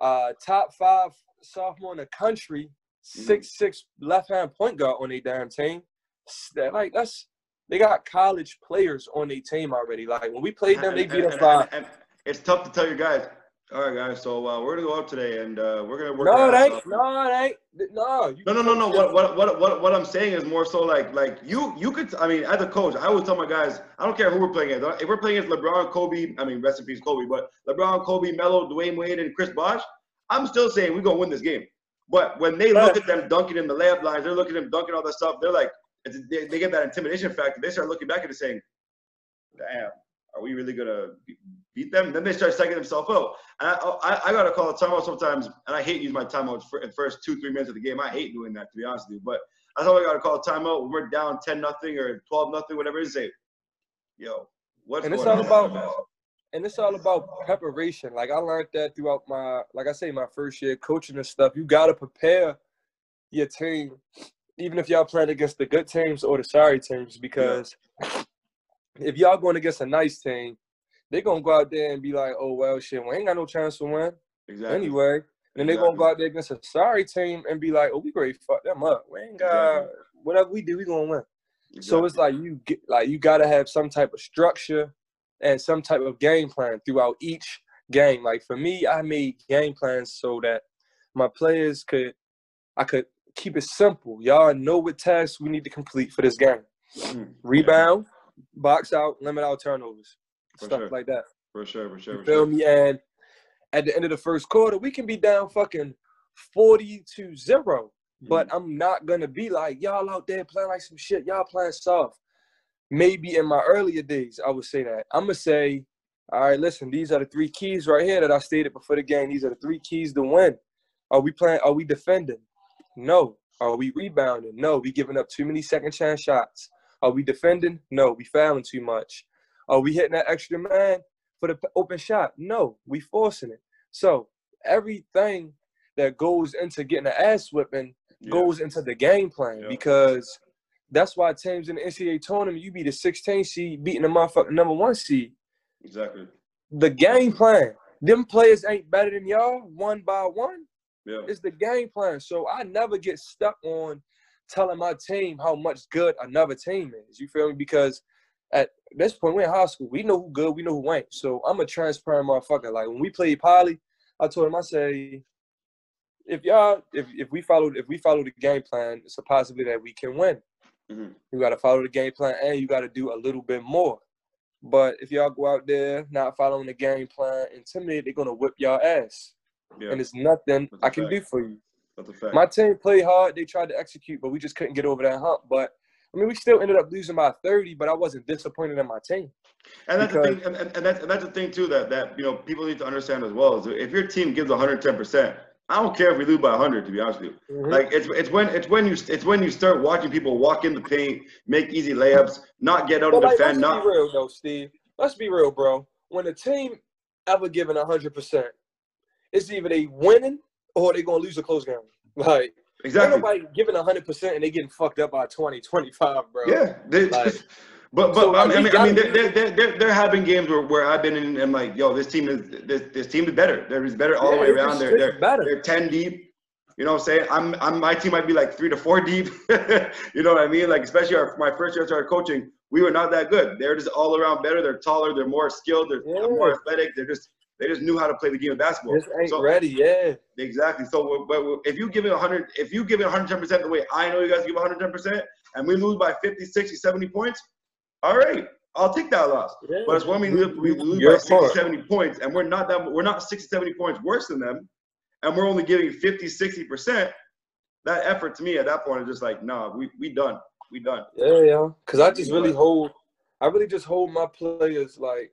uh top five sophomore in the country, six six left hand point guard on their damn team. That- Like that's they got college players on their team already. Like when we played them, they beat us by. it's tough to tell your guys. All right, guys. So uh, we're gonna go out today, and uh, we're gonna work. No, it ain't. off. No, it ain't. No, No, no, no, no. What, what, what, what, what I'm saying is more so like, like you, you could. I mean, as a coach, I always tell my guys, I don't care who we're playing against. If we're playing against LeBron, Kobe, I mean, rest in peace, Kobe, but LeBron, Kobe, Melo, Dwyane Wade, and Chris Bosh, I'm still saying we're gonna win this game. But when they look at them dunking in the layup lines, they're looking at them dunking all that stuff. They're like, they, they get that intimidation factor. They start looking back at it saying, "Damn, are we really gonna be- beat them?" Then they start psyching themselves out. And I, I, I gotta call a timeout sometimes, and I hate using my timeouts for the first two, three minutes of the game. I hate doing that, to be honest with you. But I thought I gotta call a timeout when we're down ten nothing or twelve nothing, whatever it is. Say, yo, what's And it's all on? about- and it's all about preparation. Like I learned that throughout my, like I say, my first year coaching and stuff. You gotta prepare your team, even if y'all playing against the good teams or the sorry teams, because if y'all going against a nice team, they're gonna go out there and be like, "Oh well, shit, we ain't got no chance to win exactly. anyway." And then they're gonna go out there against a sorry team and be like, "Oh, we great, fuck them up. We ain't got Exactly. whatever we do, we gonna win." So it's like you get like you gotta have some type of structure and some type of game plan throughout each game. Like for me, I made game plans so that my players could I could keep it simple. Y'all know what tasks we need to complete for this game. Mhm. Rebound, box out, limit our turnovers. For stuff sure. like that. for sure, for sure, You for feel sure. me? And at the end of the first quarter, we can be down fucking 40 to 0. But Mm-hmm. I'm not gonna be like y'all out there playing like some shit. Y'all playing soft. Maybe in my earlier days, I would say that. I'm gonna say, all right, listen, these are the three keys right here that I stated before the game. These are the three keys to win. Are we playing? Are we defending? No. Are we rebounding? No. We giving up too many second chance shots. Are we defending? No. We fouling too much. Are we hitting that extra man for the open shot? No. We forcing it. So everything that goes into getting an ass whipping Yeah. goes into the game plan Yeah. because that's why teams in the NCAA tournament, you be the 16 seed beating the motherfucking number one seed. Exactly. The game plan. Them players ain't better than y'all one by one. Yeah. It's the game plan. So I never get stuck on telling my team how much good another team is. You feel me? Because at this point, we're in high school. We know who good, we know who ain't. So I'm a transparent motherfucker. Like when we played Poly, I told him, I say, if y'all, if, if we follow if we follow the game plan, it's a possibility that we can win. Mhm. You gotta follow the game plan and you gotta do a little bit more. But if y'all go out there not following the game plan, intimidate, they're gonna whip y'all ass. Yeah. And it's nothing I can fact. do for you. That's a fact. My team played hard. They tried to execute, but we just couldn't get over that hump. But I mean, we still ended up losing by 30, but I wasn't disappointed in my team. And that's Because- the thing, and, and, and, that's, and that's the thing too that that you know people need to understand as well is if your team gives 110 percent, I don't care if we lose by 100. To be honest with you, Mhm. like it's it's when it's when you it's when you start watching people walk in the paint, make easy layups, not get out But and like, defend, let's not be real though, Steve. Let's be real, bro. When a team ever given 100%, it's either they winning or they gonna lose a close game. Like, exactly. ain't nobody giving 100% and they getting fucked up by 20, 25, bro. Yeah, they, Like- but but So, I mean, I mean, I mean there, there, there, there have been games where, where I've been in and like, yo, this team is this, this team is better. There is better all the way around. They're, they're better. they're ten deep, You know what I'm saying? I'm, I'm my team might be like three to four deep. you know what I mean? Like especially our, my first year I started coaching, we were not that good. They're just all around better. They're taller. They're more skilled. They're Yeah. more athletic. They're just they just knew how to play the game of basketball. Just ain't So- ready. Yeah. Exactly. So, but if you give it 100, if you give it 110 percent the way I know you guys give 110 percent, and we lose by 50, 60, 70 points, all right, I'll take that loss. yeah. But it's when we, lose- we lose Your by 60, part. 70 points, and we're not that we're not 60, 70 points worse than them, and we're only giving 50, 60 percent. That effort to me at that point is just like, nah, we we done, we done. Yeah, yeah. Cause I just really hold, I really just hold my players like,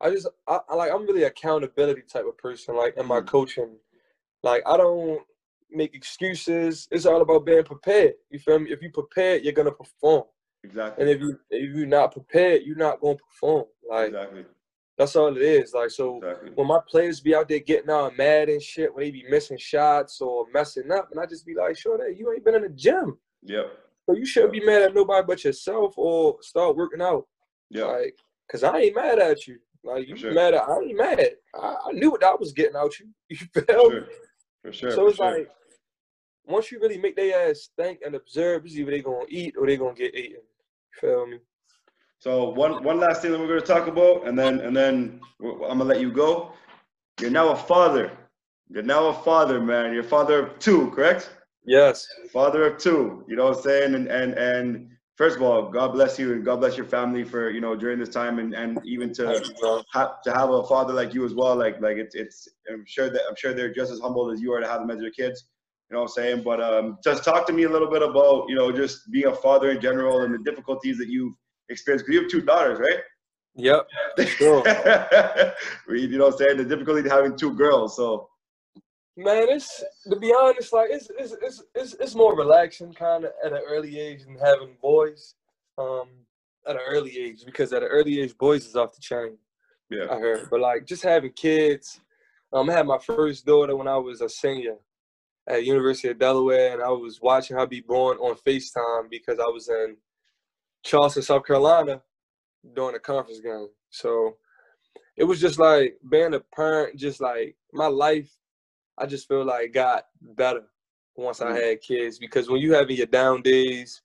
I just, I, I like, I'm really accountability type of person. Like in my Mhm. coaching, like I don't make excuses. It's all about being prepared. You feel me? If you prepared, you're gonna perform. Exactly. And if you if you're not prepared, you're not gonna perform. Like exactly. that's all it is. Like so, Exactly. when my players be out there getting all mad and shit, when they be missing shots or messing up, and I just be like, sure, that you ain't been in the gym. Yep. So you shouldn't be mad at nobody but yourself or start working out. Yeah. Like, cause I ain't mad at you. Like you sure. mad at I ain't mad. I, I knew what I was getting out you. You feel me? For sure. So for it's sure. like once you really make their ass think and observe, it's either they gonna eat or they gonna get eaten. You feel me? So one one last thing that we're to talk about, and then and then I'm gonna let you go. You're now a father. You're now a father, man. You're father of two, correct? Yes. Father of two. You know what I'm saying? And and and first of all, God bless you and God bless your family for you know during this time and and even to Thank you, bro. have to have a father like you as well. Like like it's it's I'm sure that I'm sure they're just as humbled as you are to have them as your kids. You know what I'm saying? But um, just talk to me a little bit about you know just being a father in general and the difficulties that you've experienced. Because you have two daughters, right? Yep. Sure. you know what I'm saying? The difficulty to having two girls. So Man, it's to be honest, like it's it's it's it's, it's more relaxing kind of at an early age than having boys. Um, at an early age because at an early age, boys is off the chain. yeah, I heard, but like just having kids. Um, I had my first daughter when I was a senior at University of Delaware, and I was watching her be born on Facetime because I was in Charleston, South Carolina, during a conference game. So it was just like being a parent, just like my life. I just feel like got better once I Mm. had kids because when you having your down days,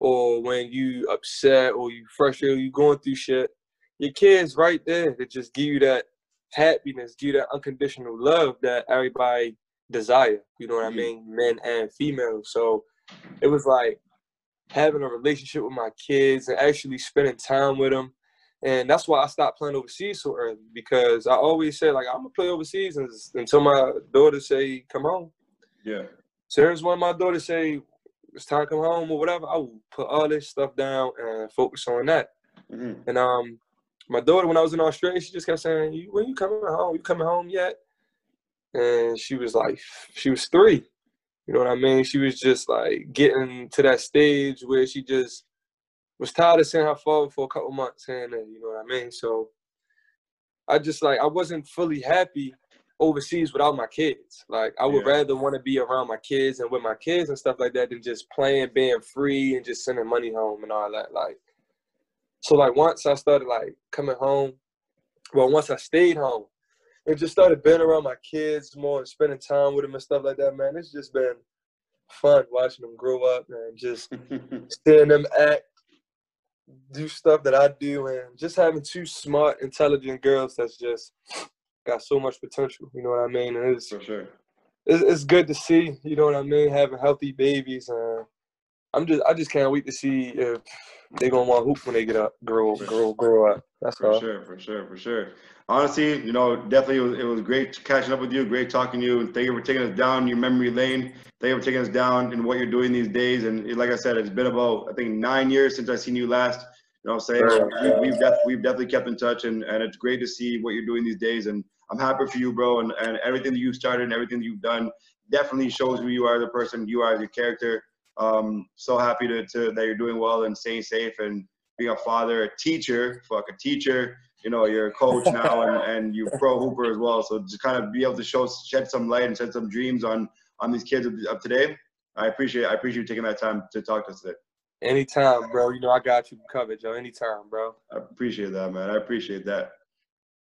or when you upset or you frustrated, you going through shit, your kids right there to just give you that happiness, give you that unconditional love that everybody desire. You know what I Mhm. mean? Men and females. So it was like having a relationship with my kids and actually spending time with them. And that's why I stopped playing overseas so early because I always said like I'm gonna play overseas until my daughter say come home. yeah, So as when my daughter say it's time to come home or whatever, I will put all this stuff down and focus on that. hmm And um, my daughter, when I was in Australia, she just kept saying, "You when you coming home? You coming home yet?" And she was like, she was three. You know what I mean? She was just like getting to that stage where she just was tired of seeing her father for a couple months and you know what I mean? So I just like I wasn't fully happy overseas without my kids. Like I would Yeah. rather want to be around my kids and with my kids and stuff like that than just playing, being free and just sending money home and all that. Like so like once I started like coming home, well once I stayed home and just started being around my kids more and spending time with them and stuff like that, man, it's just been fun watching them grow up and just seeing them act, do stuff that I do, and just having two smart, intelligent girls that's just got so much potential. You know what I mean? And it's for sure. it's, it's good to see. You know what I mean? Having healthy babies, and I'm just I just can't wait to see if they're gonna want hoop when they get up, grow, grow, grow up. That's For all. sure, for sure, for sure. Honestly, you know, definitely it was, it was great catching up with you. Great talking to you. And thank you for taking us down your memory lane. Thank you for taking us down in what you're doing these days. And like I said, it's been about I think nine years since I seen you last. You know what I'm saying? Right. We, we've def- we've definitely kept in touch, and, and it's great to see what you're doing these days. And I'm happy for you, bro. And, and everything that you started and everything that you've done definitely shows who you are, the person you are, as your character. Um, so happy to, to that you're doing well and staying safe and being a father, a teacher, fuck a teacher. You know, you're a coach now and, and you pro hooper as well. So just kind of be able to show shed some light and shed some dreams on on these kids of, of today. I appreciate I appreciate you taking that time to talk to us today. Anytime, bro. You know I got you covered, yo. Anytime, bro. I appreciate that, man. I appreciate that.